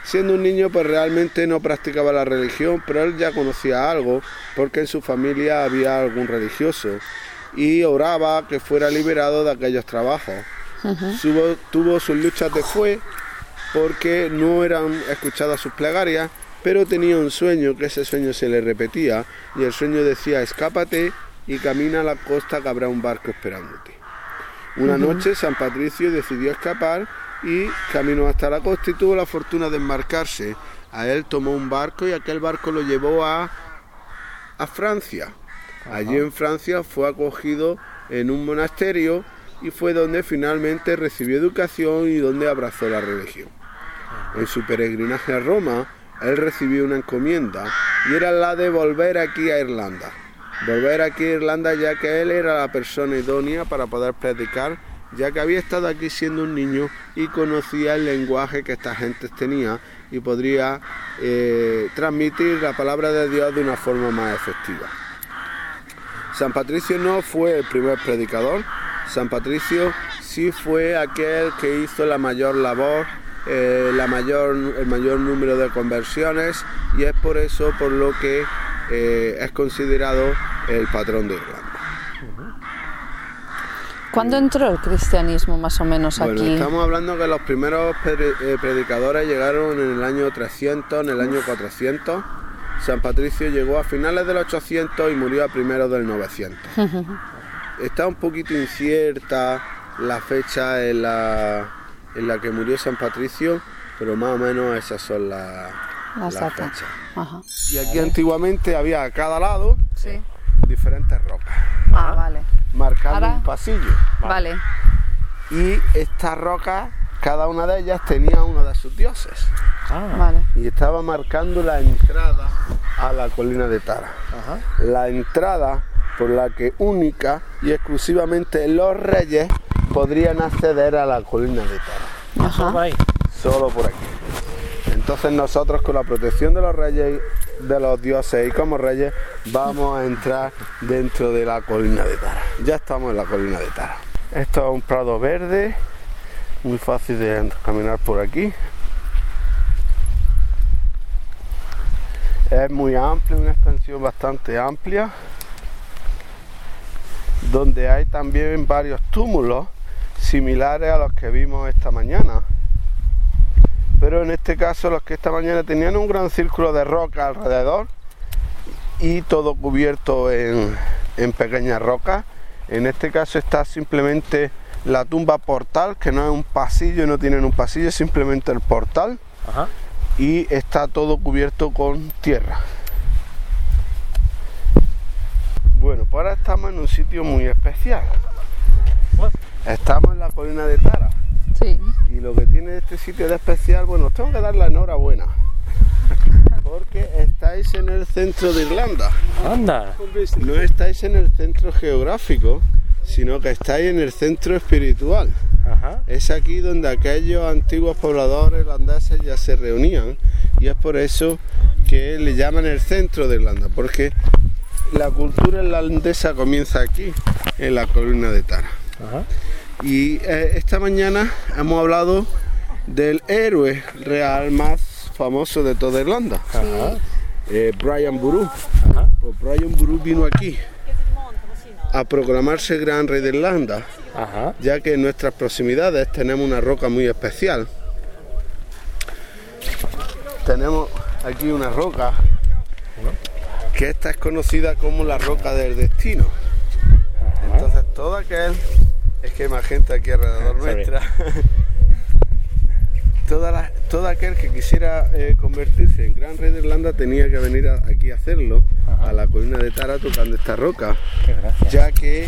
Speaker 5: Siendo un niño, pues realmente no practicaba la religión, pero él ya conocía algo, porque en su familia había algún religioso, y oraba que fuera liberado de aquellos trabajos. Subo- tuvo sus luchas de porque no eran escuchadas sus plegarias, pero tenía un sueño, que ese sueño se le repetía, y el sueño decía, escápate y camina a la costa que habrá un barco esperándote. Una noche San Patricio decidió escapar y caminó hasta la costa y tuvo la fortuna de embarcarse. A él tomó un barco y aquel barco lo llevó a, a Francia. Allí en Francia fue acogido en un monasterio y fue donde finalmente recibió educación y donde abrazó la religión. En su peregrinaje a Roma, él recibió una encomienda y era la de volver aquí a Irlanda. Volver aquí a Irlanda ya que él era la persona idónea para poder predicar, ya que había estado aquí siendo un niño y conocía el lenguaje que esta gente tenía y podría eh, transmitir la palabra de Dios de una forma más efectiva. San Patricio no fue el primer predicador, San Patricio sí fue aquel que hizo la mayor labor, eh, la mayor, el mayor número de conversiones y es por eso por lo que eh, es considerado el patrón de Irlanda.
Speaker 3: ¿Cuándo entró el cristianismo más o menos
Speaker 5: Bueno,
Speaker 3: aquí?
Speaker 5: estamos hablando que los primeros eh, predicadores llegaron en el año 300, en el año 400. San Patricio llegó a finales del 800 y murió a primeros del 900. (laughs) Está un poquito incierta la fecha en la, en la que murió San Patricio, pero más o menos esas son la-
Speaker 3: Las
Speaker 5: las
Speaker 3: datas.
Speaker 5: fechas.
Speaker 3: Ajá.
Speaker 5: Y aquí antiguamente había a cada lado
Speaker 3: Sí.
Speaker 5: diferentes rocas,
Speaker 3: Ah, vale.
Speaker 5: marcando
Speaker 3: Ahora-
Speaker 5: un pasillo.
Speaker 3: Vale.
Speaker 5: Y estas rocas, cada una de ellas tenía uno de sus dioses.
Speaker 4: Ah,
Speaker 3: Vale.
Speaker 5: Y estaba marcando la entrada a la colina de Tara.
Speaker 4: ajá.
Speaker 5: La entrada por la que única y exclusivamente los reyes podrían acceder a la colina de Tara.
Speaker 3: Ajá.
Speaker 5: Solo por aquí. Entonces nosotros con la protección de los reyes, de los dioses y como reyes, vamos a entrar dentro de la colina de Tara. Ya estamos en la colina de Tara. Esto es un prado verde, muy fácil de caminar por aquí. Es muy amplio, una extensión bastante amplia, donde hay también varios túmulos similares a los que vimos esta mañana pero en este caso los que esta mañana tenían un gran círculo de roca alrededor y todo cubierto en, en pequeñas rocas. En este caso está simplemente la tumba portal, que no es un pasillo, no tienen un pasillo, es simplemente el portal
Speaker 4: Ajá.
Speaker 5: y está todo cubierto con tierra. Bueno, pues ahora estamos en un sitio muy especial. Estamos en la colina de Tara.
Speaker 3: Sí.
Speaker 5: Y lo que tiene este sitio de especial, bueno, os tengo que dar la enhorabuena. Porque estáis en el centro de Irlanda.
Speaker 4: Anda.
Speaker 5: No estáis en el centro geográfico, sino que estáis en el centro espiritual.
Speaker 4: Ajá.
Speaker 5: Es aquí donde aquellos antiguos pobladores irlandeses ya se reunían y es por eso que le llaman el centro de Irlanda, porque la cultura irlandesa comienza aquí, en la colina de Tara.
Speaker 4: Ajá.
Speaker 5: Y eh, esta mañana hemos hablado del héroe real más famoso de toda Irlanda,
Speaker 4: Ajá.
Speaker 5: eh, Brian Boru.
Speaker 4: Ajá.
Speaker 5: Pues Brian Boru vino aquí a proclamarse gran rey de Irlanda,
Speaker 4: Ajá.
Speaker 5: ya que en nuestras proximidades tenemos una roca muy especial. Tenemos aquí una roca que esta es conocida como la roca del destino. Entonces todo aquel, es que hay más gente aquí alrededor
Speaker 4: Sorry.
Speaker 5: nuestra, (laughs) toda la- todo aquel que quisiera eh, convertirse en gran rey de Irlanda tenía que venir a- aquí a hacerlo,
Speaker 4: Ajá.
Speaker 5: a la colina de Tara tocando esta roca,
Speaker 4: Qué gracia.
Speaker 5: ya que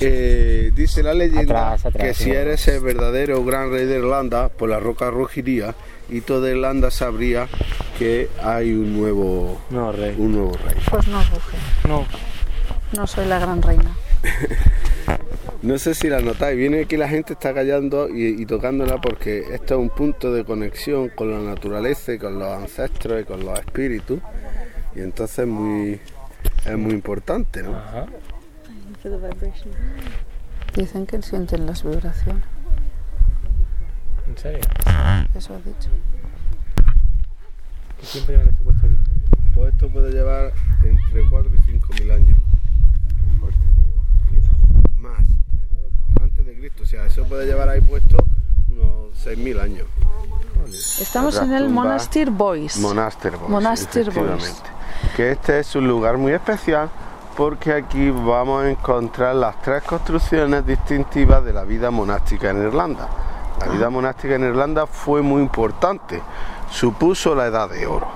Speaker 5: eh, dice la leyenda
Speaker 4: Atrás, atrás,
Speaker 5: que si eres el verdadero gran rey de Irlanda, pues la roca rugiría y toda Irlanda sabría que hay un nuevo,
Speaker 4: No, rey.
Speaker 5: un nuevo rey.
Speaker 3: Pues no ruge.
Speaker 4: No.
Speaker 3: No soy la gran reina. (laughs)
Speaker 5: No sé si la notáis, viene aquí la gente está callando y, y tocándola porque esto es un punto de conexión con la naturaleza y con los ancestros y con los espíritus y entonces es muy, es muy importante, ¿no?
Speaker 4: Ajá.
Speaker 3: Dicen que sienten las vibraciones.
Speaker 4: ¿En serio?
Speaker 3: Eso has dicho.
Speaker 4: ¿Qué tiempo llevan este puesto aquí?
Speaker 5: Pues esto puede llevar entre 4 y 5 mil años. Más, antes de Cristo, o sea, eso puede llevar ahí puesto unos 6 mil años.
Speaker 3: Estamos en el. Monastir Boys.
Speaker 5: Monaster Boys.
Speaker 3: Monaster Boys.
Speaker 5: Que este es un lugar muy especial porque aquí vamos a encontrar las tres construcciones distintivas de la vida monástica en Irlanda. La vida monástica en Irlanda fue muy importante. Supuso la edad de oro.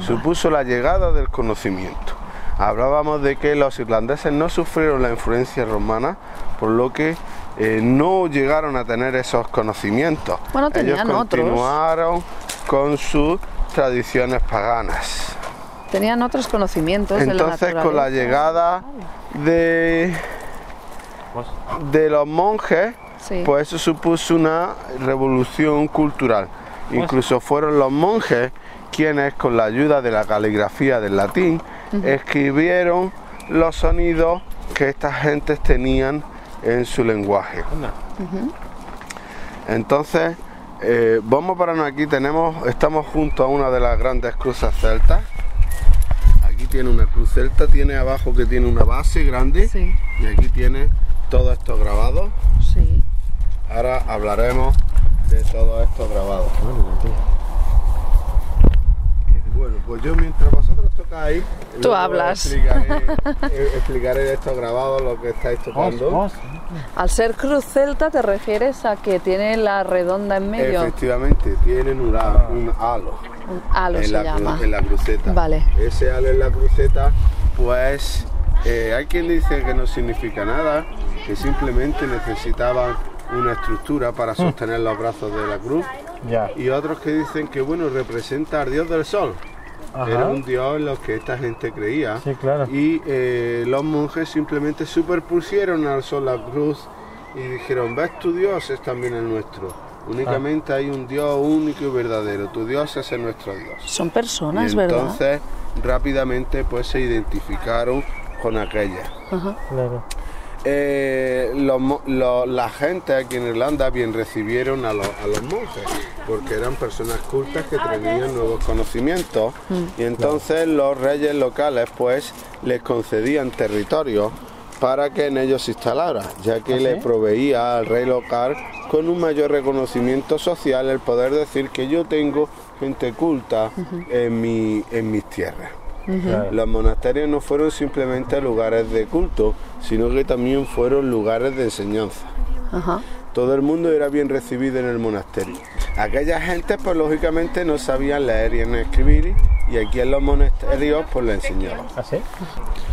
Speaker 5: Supuso la llegada del conocimiento. Hablábamos de que los irlandeses no sufrieron la influencia romana, por lo que eh, no llegaron a tener esos conocimientos.
Speaker 3: Bueno, tenían
Speaker 5: Ellos
Speaker 3: otros.
Speaker 5: continuaron con sus tradiciones paganas.
Speaker 3: Tenían otros conocimientos de la
Speaker 5: Entonces, con la llegada de,
Speaker 4: Pues,
Speaker 5: de los monjes,
Speaker 3: Sí.
Speaker 5: pues eso supuso una revolución cultural. Incluso fueron los monjes quienes, con la ayuda de la caligrafía del latín, escribieron los sonidos que estas gentes tenían en su lenguaje. Entonces, eh, vamos a pararnos aquí, tenemos, estamos junto a una de las grandes cruces celtas. Aquí tiene una cruz celta, tiene abajo que tiene una base grande
Speaker 3: Sí.
Speaker 5: y aquí tiene todos estos grabados. hablaremos de todos estos grabados. Bueno, pues yo mientras vosotros tocáis,
Speaker 3: Tú hablas.
Speaker 5: Explicaré, (laughs) eh, explicaré de estos grabados lo que estáis tocando.
Speaker 3: Al ser cruz celta te refieres a que tiene la redonda en medio.
Speaker 5: Efectivamente, tienen un, a- un halo.
Speaker 3: Un halo
Speaker 5: en
Speaker 3: se
Speaker 5: la,
Speaker 3: llama.
Speaker 5: en la cruceta.
Speaker 3: Vale.
Speaker 5: Ese halo en la cruceta, pues eh, hay quien dice que no significa nada, que simplemente necesitaban una estructura para sostener los brazos de la cruz.
Speaker 2: Ya.
Speaker 5: Y otros que dicen que bueno, representa al dios del sol.
Speaker 2: Ajá.
Speaker 5: Era un dios en lo que esta gente creía.
Speaker 2: Sí, claro.
Speaker 5: Y eh, los monjes simplemente superpusieron al sol la cruz y dijeron, ves tu Dios es también el nuestro. Únicamente hay un Dios único y verdadero. Tu Dios es el nuestro Dios.
Speaker 3: Son
Speaker 5: Y
Speaker 3: personas, ¿verdad?
Speaker 5: entonces rápidamente pues se identificaron con aquella.
Speaker 3: Ajá.
Speaker 2: Claro.
Speaker 5: Eh, los la gente aquí en Irlanda bien recibieron a, los- a los monjes porque eran personas cultas que tenían nuevos conocimientos. Y entonces los reyes locales pues les concedían territorios para que en ellos se instalara, ya que le proveía al rey local con un mayor reconocimiento social el poder decir que yo tengo gente culta en, mi, en mis tierras.
Speaker 2: Claro.
Speaker 5: Los monasterios no fueron simplemente lugares de culto, sino que también fueron lugares de enseñanza.
Speaker 3: Ajá.
Speaker 5: Todo el mundo era bien recibido en el monasterio. Aquella gente, pues lógicamente no sabían leer y ni escribir, y aquí en los monasterios, pues le enseñaban.
Speaker 2: ¿Ah, sí?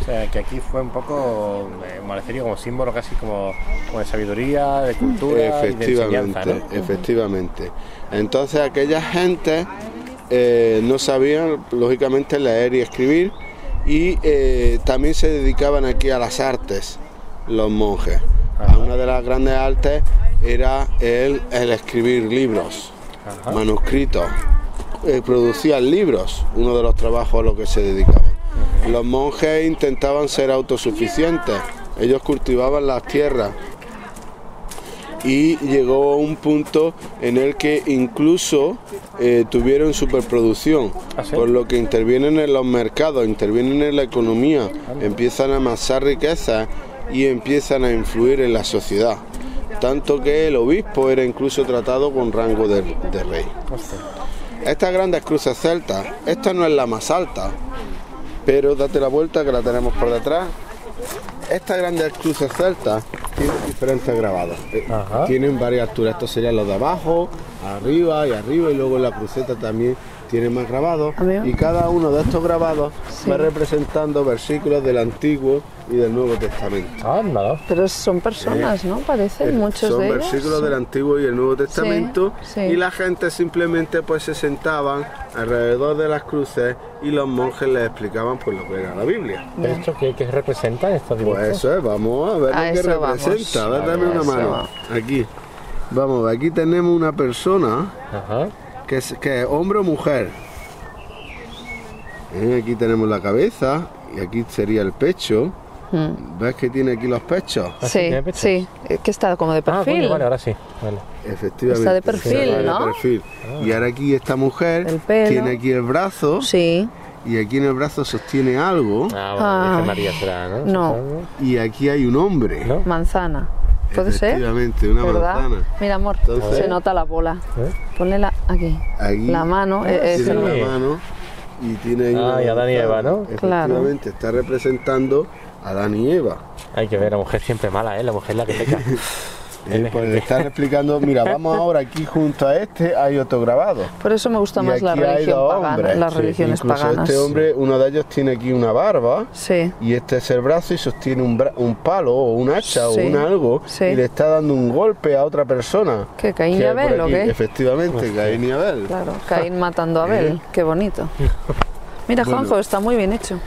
Speaker 2: O sea, que aquí fue un poco eh, un monasterio como símbolo casi como, como de sabiduría, de cultura y de
Speaker 5: Efectivamente,
Speaker 2: enseñanza, ¿no?
Speaker 5: efectivamente. Entonces aquella gente eh, no sabían, lógicamente, leer y escribir, y eh, también se dedicaban aquí a las artes, los monjes. Una de las grandes artes era el, el escribir libros,
Speaker 2: Ajá.
Speaker 5: manuscritos. Eh, producían libros, uno de los trabajos a los que se dedicaban. Los monjes intentaban ser autosuficientes, ellos cultivaban las tierras y llegó a un punto en el que incluso eh, tuvieron superproducción,
Speaker 2: ¿Ah, sí?
Speaker 5: por lo que intervienen en los mercados, intervienen en la economía, empiezan a amasar riquezas y empiezan a influir en la sociedad. Tanto que el obispo era incluso tratado con rango de, de rey. Estas grandes cruces celtas, esta no es la más alta, pero date la vuelta que la tenemos por detrás. Estas grandes cruces celtas tienen diferentes grabados. Eh,
Speaker 2: Ajá.
Speaker 5: Tienen varias alturas. Estos serían los de abajo, arriba y arriba, y luego la cruceta también tiene más grabados.
Speaker 3: Amigo.
Speaker 5: Y cada uno de estos grabados va representando versículos del Antiguo y del Nuevo Testamento.
Speaker 3: Pero son personas, ¿no? Parecen muchos
Speaker 5: Son
Speaker 3: de ellos.
Speaker 5: versículos del Antiguo y el Nuevo Testamento
Speaker 3: sí.
Speaker 5: y la gente simplemente pues se sentaban alrededor de las cruces y los monjes les explicaban pues lo que era la Biblia.
Speaker 2: ¿Pero esto qué, qué representan estos dibujos?
Speaker 5: Pues eso es, vamos a ver
Speaker 3: A
Speaker 5: lo que
Speaker 3: eso vamos.
Speaker 5: representa. A ver, dame
Speaker 3: A
Speaker 5: una mano. Aquí. Vamos, aquí tenemos una persona
Speaker 2: Ajá.
Speaker 5: que es, que es hombre o mujer. Eh, Aquí tenemos la cabeza y aquí sería el pecho.
Speaker 3: Mm.
Speaker 5: ¿Ves que tiene aquí los pechos?
Speaker 2: ¿Ah, sí,
Speaker 3: Sí,
Speaker 2: tiene pecho?
Speaker 3: sí. Eh, Que está como de
Speaker 2: Ah,
Speaker 3: perfil.
Speaker 2: coño, vale, ahora sí. Vale.
Speaker 5: Efectivamente.
Speaker 3: Está de perfil,
Speaker 5: de
Speaker 3: ¿no?
Speaker 5: perfil. Y ahora aquí esta mujer tiene aquí el brazo
Speaker 3: Sí.
Speaker 5: y aquí en el brazo sostiene algo
Speaker 2: Ah, bueno,
Speaker 3: Ah.
Speaker 2: María será, ¿no?
Speaker 3: No.
Speaker 5: Y aquí hay un hombre.
Speaker 2: ¿No?
Speaker 3: Manzana. ¿Puede ser?
Speaker 5: Efectivamente, una
Speaker 3: ¿Verdad?
Speaker 5: manzana.
Speaker 3: Mira, amor,
Speaker 5: Entonces-
Speaker 3: se nota la bola.
Speaker 2: ¿Eh?
Speaker 3: Ponle la aquí.
Speaker 5: Aquí
Speaker 3: La mano, eh, es
Speaker 5: tiene
Speaker 3: el-
Speaker 5: la mano y tiene ahí
Speaker 2: Ah,
Speaker 5: una
Speaker 2: y Adán y. Eva, ¿no?
Speaker 5: Efectivamente, está representando Adán y Eva.
Speaker 2: Hay que ver, la mujer siempre mala, ¿eh? La mujer la que peca. (laughs)
Speaker 5: Eh, pues le están explicando, mira, vamos ahora aquí junto a este, hay otro grabado.
Speaker 3: Por eso me gusta
Speaker 5: Y
Speaker 3: más la religión pagana,
Speaker 5: hombres.
Speaker 3: las
Speaker 5: Sí,
Speaker 3: religiones
Speaker 5: Incluso
Speaker 3: paganas.
Speaker 5: este hombre, uno de ellos tiene aquí una barba.
Speaker 3: Sí.
Speaker 5: Y este es el brazo y sostiene un, bra- un palo o un hacha
Speaker 3: Sí,
Speaker 5: o un algo
Speaker 3: sí.
Speaker 5: y le está dando un golpe a otra persona.
Speaker 3: ¿Qué, Caín y
Speaker 5: Que por
Speaker 3: Abel o qué?
Speaker 5: Efectivamente, Caín y Abel.
Speaker 3: Claro, Caín matando a (laughs) Abel. Qué bonito. Mira,
Speaker 5: Bueno.
Speaker 3: Juanjo, está muy bien hecho.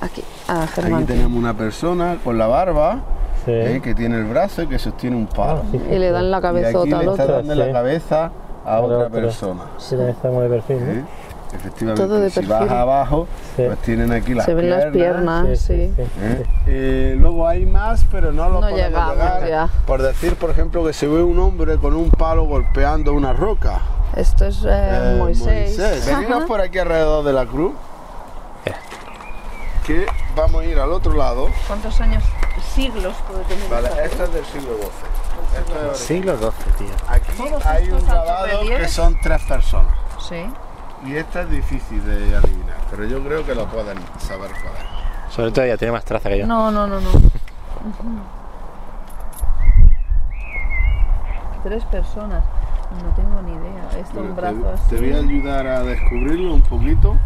Speaker 3: Aquí, a
Speaker 5: Aquí
Speaker 3: Germán.
Speaker 5: tenemos una persona con la barba
Speaker 2: Sí.
Speaker 5: eh, que tiene el brazo y que sostiene un palo.
Speaker 2: Ah, sí.
Speaker 3: Y le dan la
Speaker 5: y aquí
Speaker 3: cabezota al
Speaker 5: le está
Speaker 3: otro.
Speaker 5: dando
Speaker 2: Sí.
Speaker 5: la cabeza a otra
Speaker 2: otro.
Speaker 5: persona.
Speaker 2: Sí, estamos de perfil, ¿no?
Speaker 5: ¿eh? Efectivamente,
Speaker 3: Todo de
Speaker 5: si vas abajo,
Speaker 2: Sí.
Speaker 5: pues tienen aquí las
Speaker 3: Se ven las piernas,
Speaker 2: Sí,
Speaker 3: sí.
Speaker 2: sí, sí.
Speaker 5: ¿eh? Eh, luego hay más, pero no lo
Speaker 3: No
Speaker 5: podemos
Speaker 3: llegamos
Speaker 5: llegar.
Speaker 3: ya.
Speaker 5: Por decir, por ejemplo, que se ve un hombre con un palo golpeando una roca.
Speaker 3: Esto es eh,
Speaker 5: Eh,
Speaker 3: Moisés.
Speaker 5: Venidos
Speaker 3: Ajá.
Speaker 5: por aquí alrededor de la cruz. Que vamos a ir al otro lado.
Speaker 3: ¿Cuántos años, siglos puede tener
Speaker 5: Vale,
Speaker 3: esta
Speaker 5: es del siglo XII. Es
Speaker 2: Siglo XII, tío.
Speaker 5: Aquí hay un grabado que son tres personas.
Speaker 3: Sí.
Speaker 5: Y esta es difícil de adivinar, pero yo creo que lo pueden saber cuál es.
Speaker 2: Sobre todo ella tiene más traza que yo.
Speaker 3: No, no, no, no. (laughs) Tres personas. No tengo ni idea. Esto un brazo
Speaker 5: te, te voy a
Speaker 3: así.
Speaker 5: ayudar a descubrirlo un poquito.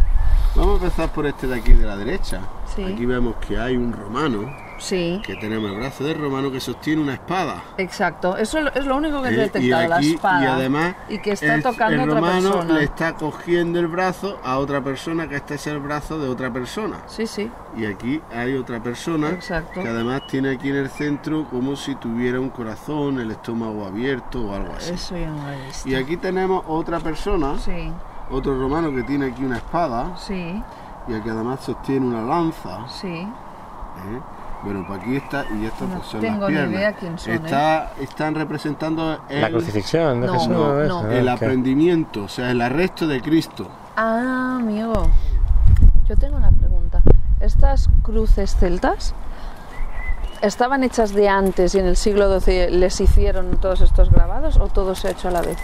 Speaker 5: Vamos a empezar por este de aquí de la derecha.
Speaker 3: Sí.
Speaker 5: Aquí vemos que hay un romano,
Speaker 3: Sí.
Speaker 5: que tenemos el brazo del romano que sostiene una espada.
Speaker 3: Exacto. Eso es lo único que he
Speaker 5: ¿eh?
Speaker 3: detectado,
Speaker 5: y,
Speaker 3: la
Speaker 5: aquí-
Speaker 3: espada.
Speaker 5: y además
Speaker 3: Y que está
Speaker 5: el,
Speaker 3: tocando
Speaker 5: el
Speaker 3: a otra
Speaker 5: romano
Speaker 3: persona.
Speaker 5: le está cogiendo el brazo a otra persona, que este es el brazo de otra persona.
Speaker 3: Sí, sí.
Speaker 5: Y aquí hay otra persona
Speaker 3: Exacto.
Speaker 5: que además tiene aquí en el centro como si tuviera un corazón, el estómago abierto o algo así.
Speaker 3: Eso ya no lo he visto.
Speaker 5: Y aquí tenemos otra persona,
Speaker 3: Sí,
Speaker 5: otro romano que tiene aquí una espada
Speaker 3: sí,
Speaker 5: y aquí además sostiene una lanza.
Speaker 3: sí.
Speaker 5: ¿eh? Bueno, pues aquí está y estas
Speaker 3: No
Speaker 5: pues son
Speaker 3: tengo
Speaker 5: las
Speaker 3: ni idea quién son, ¿eh?
Speaker 5: Está, Están representando el,
Speaker 2: La crucifixión de
Speaker 3: No,
Speaker 2: Jesús.
Speaker 3: no, no.
Speaker 5: el aprendimiento, o sea, el arresto de Cristo.
Speaker 3: Ah, amigo. Yo tengo una pregunta. ¿Estas cruces celtas estaban hechas de antes y en el siglo XII les hicieron todos estos grabados o todo se ha hecho a la vez?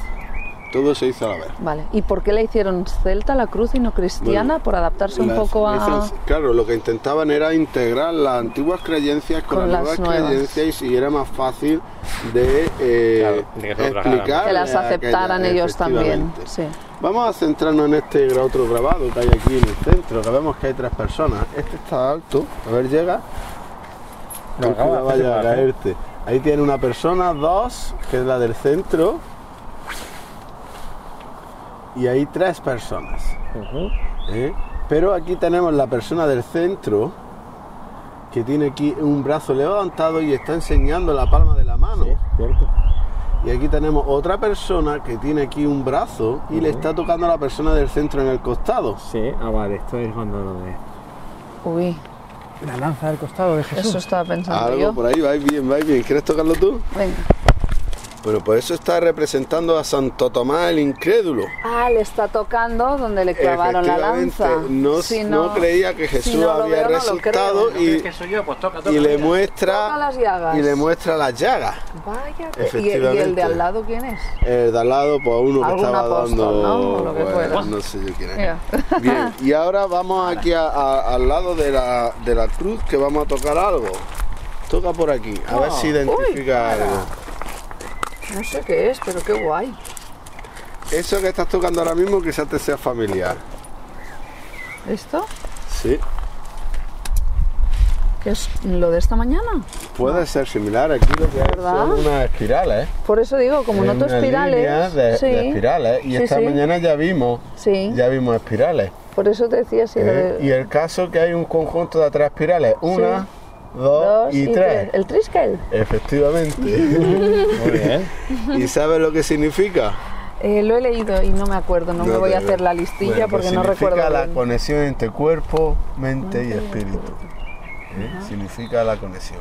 Speaker 5: Todo se hizo a la vez.
Speaker 3: Vale. ¿Y por qué la hicieron celta la cruz y no cristiana?
Speaker 5: Bueno,
Speaker 3: por adaptarse un poco a...
Speaker 5: esas- claro, lo que intentaban era integrar las antiguas creencias con,
Speaker 3: Con
Speaker 5: las nuevas,
Speaker 3: nuevas.
Speaker 5: creencias y era más fácil de, eh,
Speaker 2: Claro,
Speaker 5: explicar.
Speaker 3: Que las aceptaran ellos también. Sí.
Speaker 5: Vamos a centrarnos en este otro grabado que hay aquí en el centro, que vemos que hay tres personas. Este está alto, a ver, llega.
Speaker 2: No,
Speaker 5: No, vaya a caerte. Ahí tiene una persona, dos, que es la del centro. Y hay tres personas. ¿eh? Pero aquí tenemos la persona del centro que tiene aquí un brazo levantado y está enseñando la palma de la mano.
Speaker 2: Sí, cierto.
Speaker 5: Y aquí tenemos otra persona que tiene aquí un brazo y le está tocando a la persona del centro en el costado.
Speaker 2: Sí, ah, vale, esto es cuando lo de.
Speaker 3: Uy,
Speaker 2: La lanza del costado de Jesús.
Speaker 3: eso estaba pensando
Speaker 5: Algo
Speaker 3: yo.
Speaker 5: por ahí, vais bien, vais bien. ¿Quieres tocarlo tú?
Speaker 3: Venga.
Speaker 5: Bueno, pues eso está representando a Santo Tomás el incrédulo.
Speaker 3: Ah, le está tocando donde le clavaron la lanza.
Speaker 5: No,
Speaker 3: Si
Speaker 5: no creía que Jesús
Speaker 3: si no
Speaker 5: había
Speaker 3: veo, no
Speaker 5: resucitado y,
Speaker 2: soy yo? Pues toca,
Speaker 5: y le
Speaker 3: Toca
Speaker 5: muestra
Speaker 3: las llagas.
Speaker 5: y le muestra las llagas.
Speaker 3: Vaya. que- ¿Y,
Speaker 5: Efectivamente.
Speaker 3: y el de al lado quién es?
Speaker 5: El de al lado, pues uno que estaba
Speaker 3: apóstol,
Speaker 5: dando.
Speaker 3: ¿no? Lo que
Speaker 5: pues,
Speaker 3: fuera.
Speaker 5: no sé yo quién es.
Speaker 3: Mira. (laughs)
Speaker 5: Bien, y ahora vamos aquí a- a- al lado de la, de la cruz que vamos a tocar algo. Toca por aquí, a ver si identifica
Speaker 3: Uy,
Speaker 5: algo.
Speaker 3: No sé qué es, pero qué guay.
Speaker 5: Eso que estás tocando ahora mismo quizás te sea familiar.
Speaker 3: ¿Esto?
Speaker 5: Sí,
Speaker 3: ¿Qué es lo de esta mañana?
Speaker 5: puede ser similar. Aquí lo que hay son unas espirales.
Speaker 3: Por eso digo, como
Speaker 5: Es
Speaker 3: noto espirales.
Speaker 5: de,
Speaker 3: sí,
Speaker 5: de espirales. Y
Speaker 3: Sí,
Speaker 5: esta
Speaker 3: sí.
Speaker 5: mañana ya vimos,
Speaker 3: sí.
Speaker 5: ya vimos espirales.
Speaker 3: Por eso te decía si
Speaker 5: ¿eh?
Speaker 3: de-
Speaker 5: Y el caso que hay un conjunto de tres espirales. Una, dos,
Speaker 3: dos
Speaker 5: y, tres.
Speaker 3: El triskel.
Speaker 5: Efectivamente. (laughs)
Speaker 2: Muy bien.
Speaker 5: ¿Y sabes lo que significa?
Speaker 3: Eh, lo he leído y no me acuerdo, no, me voy a hacer la listilla
Speaker 5: Bueno,
Speaker 3: porque
Speaker 5: pues
Speaker 3: no
Speaker 5: significa
Speaker 3: recuerdo.
Speaker 5: la
Speaker 3: bien.
Speaker 5: conexión entre cuerpo, mente y espíritu. ¿eh? Significa la conexión.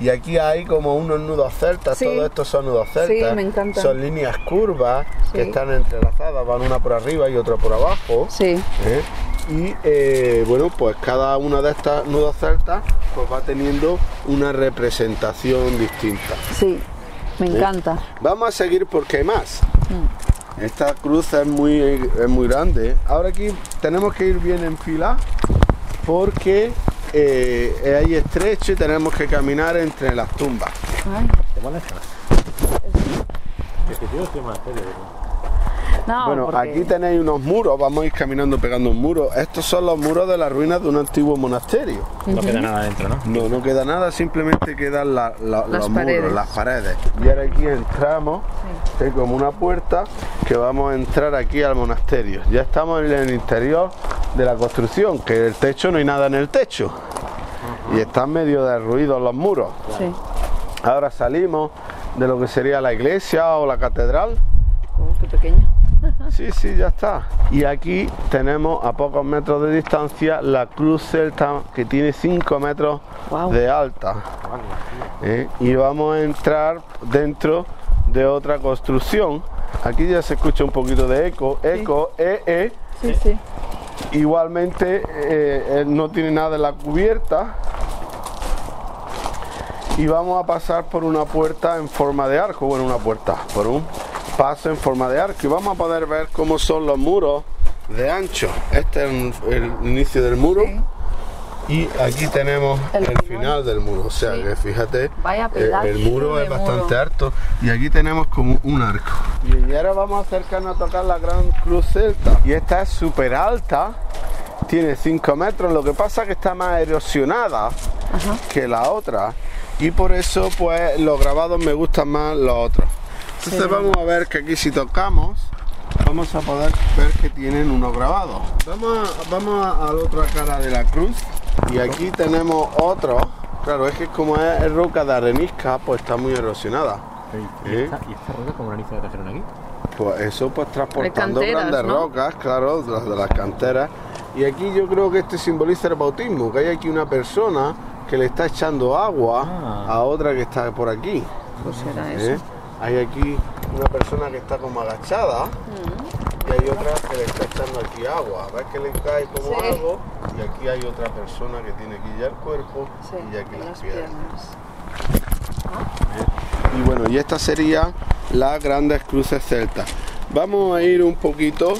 Speaker 5: Y aquí hay como unos nudos celtas,
Speaker 3: Sí.
Speaker 5: todos estos son nudos celtas.
Speaker 3: me encantan.
Speaker 5: Son líneas curvas que
Speaker 3: Sí.
Speaker 5: están entrelazadas, van una por arriba y otra por abajo.
Speaker 3: Sí,
Speaker 5: ¿eh? Y eh, bueno, pues cada una de estas nudos celtas pues va teniendo una representación distinta.
Speaker 3: sí, me encanta.
Speaker 5: Vamos a seguir porque hay más.
Speaker 3: Mm.
Speaker 5: Esta cruz es muy, es muy grande. Ahora aquí tenemos que ir bien en fila porque eh, es ahí estrecho y tenemos que caminar entre las tumbas.
Speaker 3: Ay,
Speaker 2: ¿Te molesta? Es que yo estoy más serio.
Speaker 3: No,
Speaker 5: bueno,
Speaker 3: porque-
Speaker 5: aquí tenéis unos muros, vamos a ir caminando pegando un muro. Estos son los muros de las ruinas de un antiguo monasterio.
Speaker 2: No queda nada dentro, ¿no?
Speaker 5: No, no queda nada, simplemente quedan la- la-
Speaker 3: Las
Speaker 5: los
Speaker 3: paredes.
Speaker 5: muros, las paredes. Y ahora aquí entramos, hay como una puerta que vamos a entrar aquí al monasterio. Ya estamos en el interior de la construcción, que el techo no hay nada en el techo. Y están medio derruidos los muros.
Speaker 3: Sí.
Speaker 5: Ahora salimos de lo que sería la iglesia o la catedral.
Speaker 3: Oh, qué pequeña. (laughs)
Speaker 5: Sí, sí, ya está. Y aquí tenemos a pocos metros de distancia la cruz celta que tiene 5 metros de alta. ¿Eh? Y vamos a entrar dentro de otra construcción. Aquí ya se escucha un poquito de eco. Eco, eh, eh.
Speaker 3: Sí, sí.
Speaker 5: Igualmente eh, eh, no tiene nada en la cubierta. Y vamos a pasar por una puerta en forma de arco, bueno, una puerta, por un paso en forma de arco. Y vamos a poder ver cómo son los muros de ancho. Este es el, el inicio del muro. Y aquí tenemos
Speaker 7: El
Speaker 5: el,
Speaker 7: final.
Speaker 5: del muro. O sea
Speaker 7: Sí.
Speaker 5: que fíjate,
Speaker 7: Vaya
Speaker 5: el, muro es bastante
Speaker 7: muro.
Speaker 5: alto. Y aquí tenemos como un arco. Y ahora vamos a acercarnos a tocar la Gran Cruz Celta. Y esta es súper alta. Tiene 5 metros. Lo que pasa es que está más erosionada que la otra. Y por eso pues los grabados me gustan más los otros. Entonces vamos a ver que aquí si tocamos vamos a poder ver que tienen unos grabados. Vamos a, vamos a, a la otra cara de la cruz y aquí tenemos otro. Claro, es que como es, roca de arenisca, pues está muy erosionada.
Speaker 2: ¿Y,
Speaker 5: ¿Eh?
Speaker 2: esta, ¿Y esta roca como la trajeron aquí?
Speaker 5: Pues eso pues transportando
Speaker 7: canteras,
Speaker 5: grandes
Speaker 7: ¿no?
Speaker 5: rocas, claro, de las, de las canteras. Y aquí yo creo que este simboliza el bautismo, que hay aquí una persona que le está echando agua
Speaker 2: Ah.
Speaker 5: a otra que está por aquí.
Speaker 7: Pues será
Speaker 5: ¿eh?
Speaker 7: eso.
Speaker 5: Hay aquí una persona que está como agachada
Speaker 7: Mm.
Speaker 5: Y hay otra que le está echando aquí agua. ¿Ves que le cae como
Speaker 7: Sí.
Speaker 5: algo? Y aquí hay otra persona que tiene aquí ya el cuerpo y aquí las,
Speaker 7: las
Speaker 5: piernas.
Speaker 7: piernas.
Speaker 5: Y bueno, y esta sería las grandes cruces celtas. Vamos a ir un poquito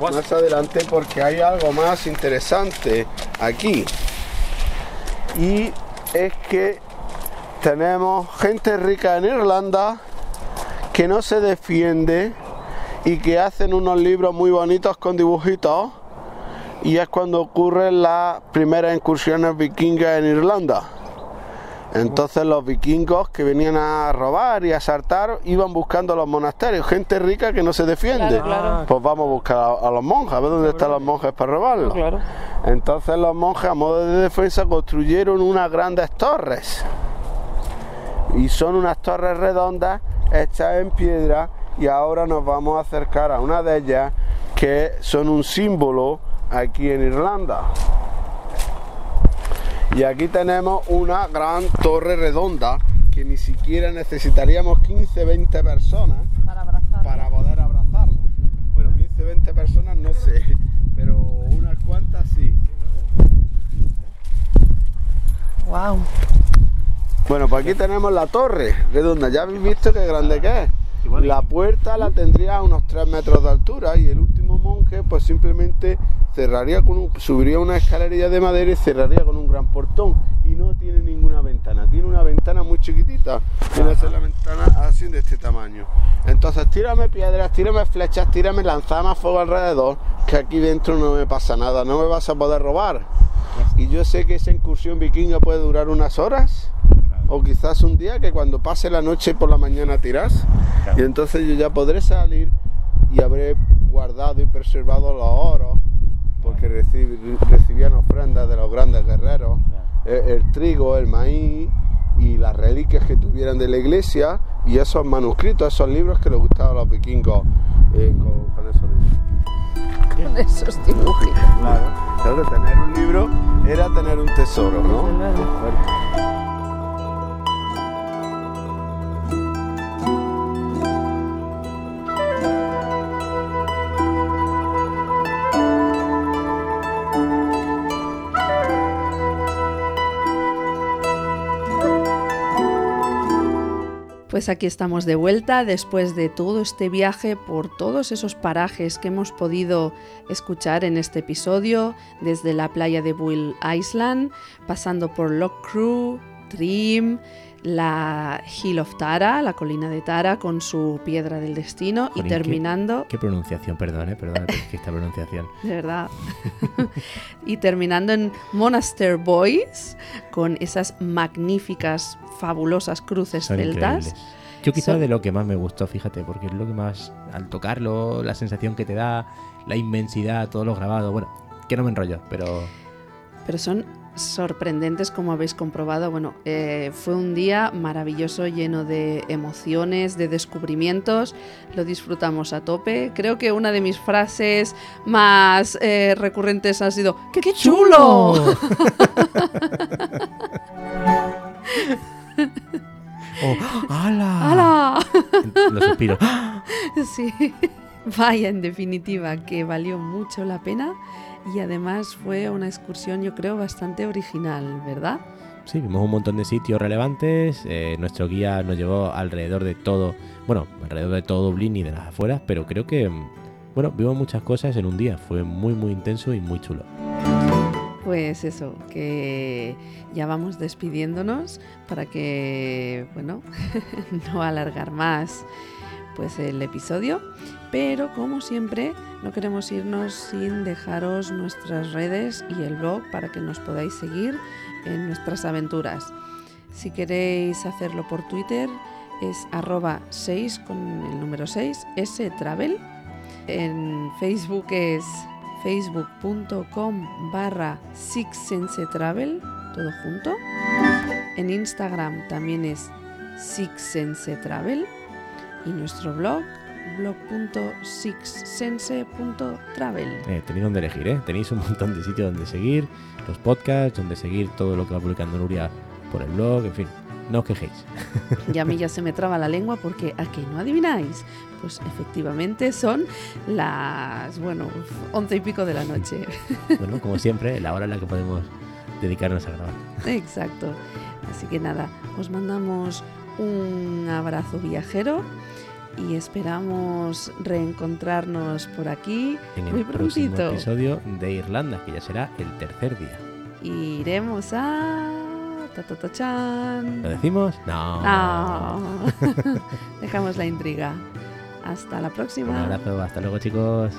Speaker 5: más adelante porque hay algo más interesante aquí. Y es que tenemos gente rica en Irlanda que no se defiende y que hacen unos libros muy bonitos con dibujitos. Y es cuando ocurren las primeras incursiones vikingas en Irlanda. Entonces los vikingos que venían a robar y a asaltar iban buscando los monasterios, gente rica que no se defiende.
Speaker 7: Claro, claro.
Speaker 5: Pues vamos a buscar a, a los monjes, a ver dónde están los monjes para robarlos.
Speaker 7: Claro.
Speaker 5: Entonces los monjes a modo de defensa construyeron unas grandes torres. Y son unas torres redondas hechas en piedra y ahora nos vamos a acercar a una de ellas que son un símbolo aquí en Irlanda. Y aquí tenemos una gran torre redonda que ni siquiera necesitaríamos 15, 20 personas
Speaker 7: Para abrazar.
Speaker 5: para poder abrazarla. Bueno, 15, 20 personas no sé, pero unas cuantas sí.
Speaker 7: Wow.
Speaker 5: Bueno, pues aquí tenemos la torre redonda. Ya habéis visto qué grande que es. La puerta la tendría a unos 3 metros de altura y el último monje pues simplemente cerraría con un, subiría una escalerilla de madera y cerraría con un gran portón. Y no tiene ninguna ventana, tiene una ventana muy chiquitita. Tiene que ser la ventana así de este tamaño. Entonces tírame piedras, tírame flechas, tírame lanzamas fuego alrededor, que aquí dentro no me pasa nada, no me vas a poder robar. Y yo sé que esa incursión vikinga puede durar unas horas o quizás un día que cuando pase la noche por la mañana tiras
Speaker 2: Claro.
Speaker 5: y entonces yo ya podré salir y habré guardado y preservado los oros porque reci- recibían ofrendas de los grandes guerreros el, el trigo, el maíz y las reliquias que tuvieran de la iglesia y esos manuscritos, esos libros que les gustaban a los vikingos eh, con, con esos dibujos.
Speaker 7: Con esos dibujitos.
Speaker 5: Claro, claro, tener un libro era tener un tesoro, ¿no?
Speaker 1: Pues aquí estamos de vuelta después de todo este viaje por todos esos parajes que hemos podido escuchar en este episodio, desde la playa de Bull Island, pasando por Loch Crew, Trim, la Hill of Tara, la colina de Tara con su piedra del destino
Speaker 8: Jolín,
Speaker 1: y
Speaker 8: qué-
Speaker 1: terminando
Speaker 8: Qué pronunciación, perdón, eh, perdón, esta pronunciación. (laughs)
Speaker 1: de verdad. (laughs) y terminando en Monaster Boys, con esas magníficas, fabulosas cruces
Speaker 8: Son
Speaker 1: celtas.
Speaker 8: increíbles. Yo quizás
Speaker 1: Son-
Speaker 8: de lo que más me gustó, fíjate, porque es lo que más, al tocarlo, la sensación que te da, la inmensidad, todos los grabados, bueno, que no me enrollo, pero
Speaker 1: Pero son sorprendentes, como habéis comprobado. Bueno, eh, fue un día maravilloso, lleno de emociones, de descubrimientos. Lo disfrutamos a tope. Creo que una de mis frases más eh, recurrentes ha sido ¡Qué, qué chulo!
Speaker 8: ¡Oh! ¡Hala!
Speaker 1: ¡Hala!
Speaker 8: Los suspiros. (laughs)
Speaker 1: Sí. Vaya, en definitiva, que valió mucho la pena y además fue una excursión yo creo bastante original, ¿verdad?
Speaker 4: Sí, vimos un montón de sitios relevantes. eh, nuestro guía nos llevó alrededor de todo, bueno, alrededor de todo Dublín y de las afueras, pero creo que, mm, bueno, vimos muchas cosas en un día. Fue muy, muy intenso y muy chulo.
Speaker 1: Pues eso, que ya vamos despidiéndonos para que, bueno, (laughs) no alargar más pues el episodio, pero como siempre no queremos irnos sin dejaros nuestras redes y el blog para que nos podáis seguir en nuestras aventuras. Si queréis hacerlo por Twitter es arroba 6 con el número 6, S Travel. En Facebook es facebook.com barra Travel, todo junto. En Instagram también es Travel y nuestro blog blog.sixsense.travel.
Speaker 4: Eh, tenéis donde elegir, ¿eh? Tenéis un montón de sitios donde seguir, los podcasts, donde seguir todo lo que va publicando Nuria por el blog, en fin, no os quejéis. (laughs)
Speaker 1: Y a mí ya se me traba la lengua porque ¿a qué no adivináis? Pues efectivamente son las, bueno, once y pico de la noche. (laughs)
Speaker 4: bueno, como siempre, la hora en la que podemos dedicarnos a grabar.
Speaker 1: Exacto. Así que nada, os mandamos un abrazo viajero y esperamos reencontrarnos por aquí
Speaker 4: En el
Speaker 1: muy
Speaker 4: próximo episodio de Irlanda, que ya será el tercer día.
Speaker 1: Iremos a
Speaker 4: ¿Lo
Speaker 1: Tatotochan.
Speaker 4: decimos? No.
Speaker 1: No. (laughs) Dejamos la intriga. Hasta la próxima.
Speaker 4: Un abrazo, hasta luego chicos.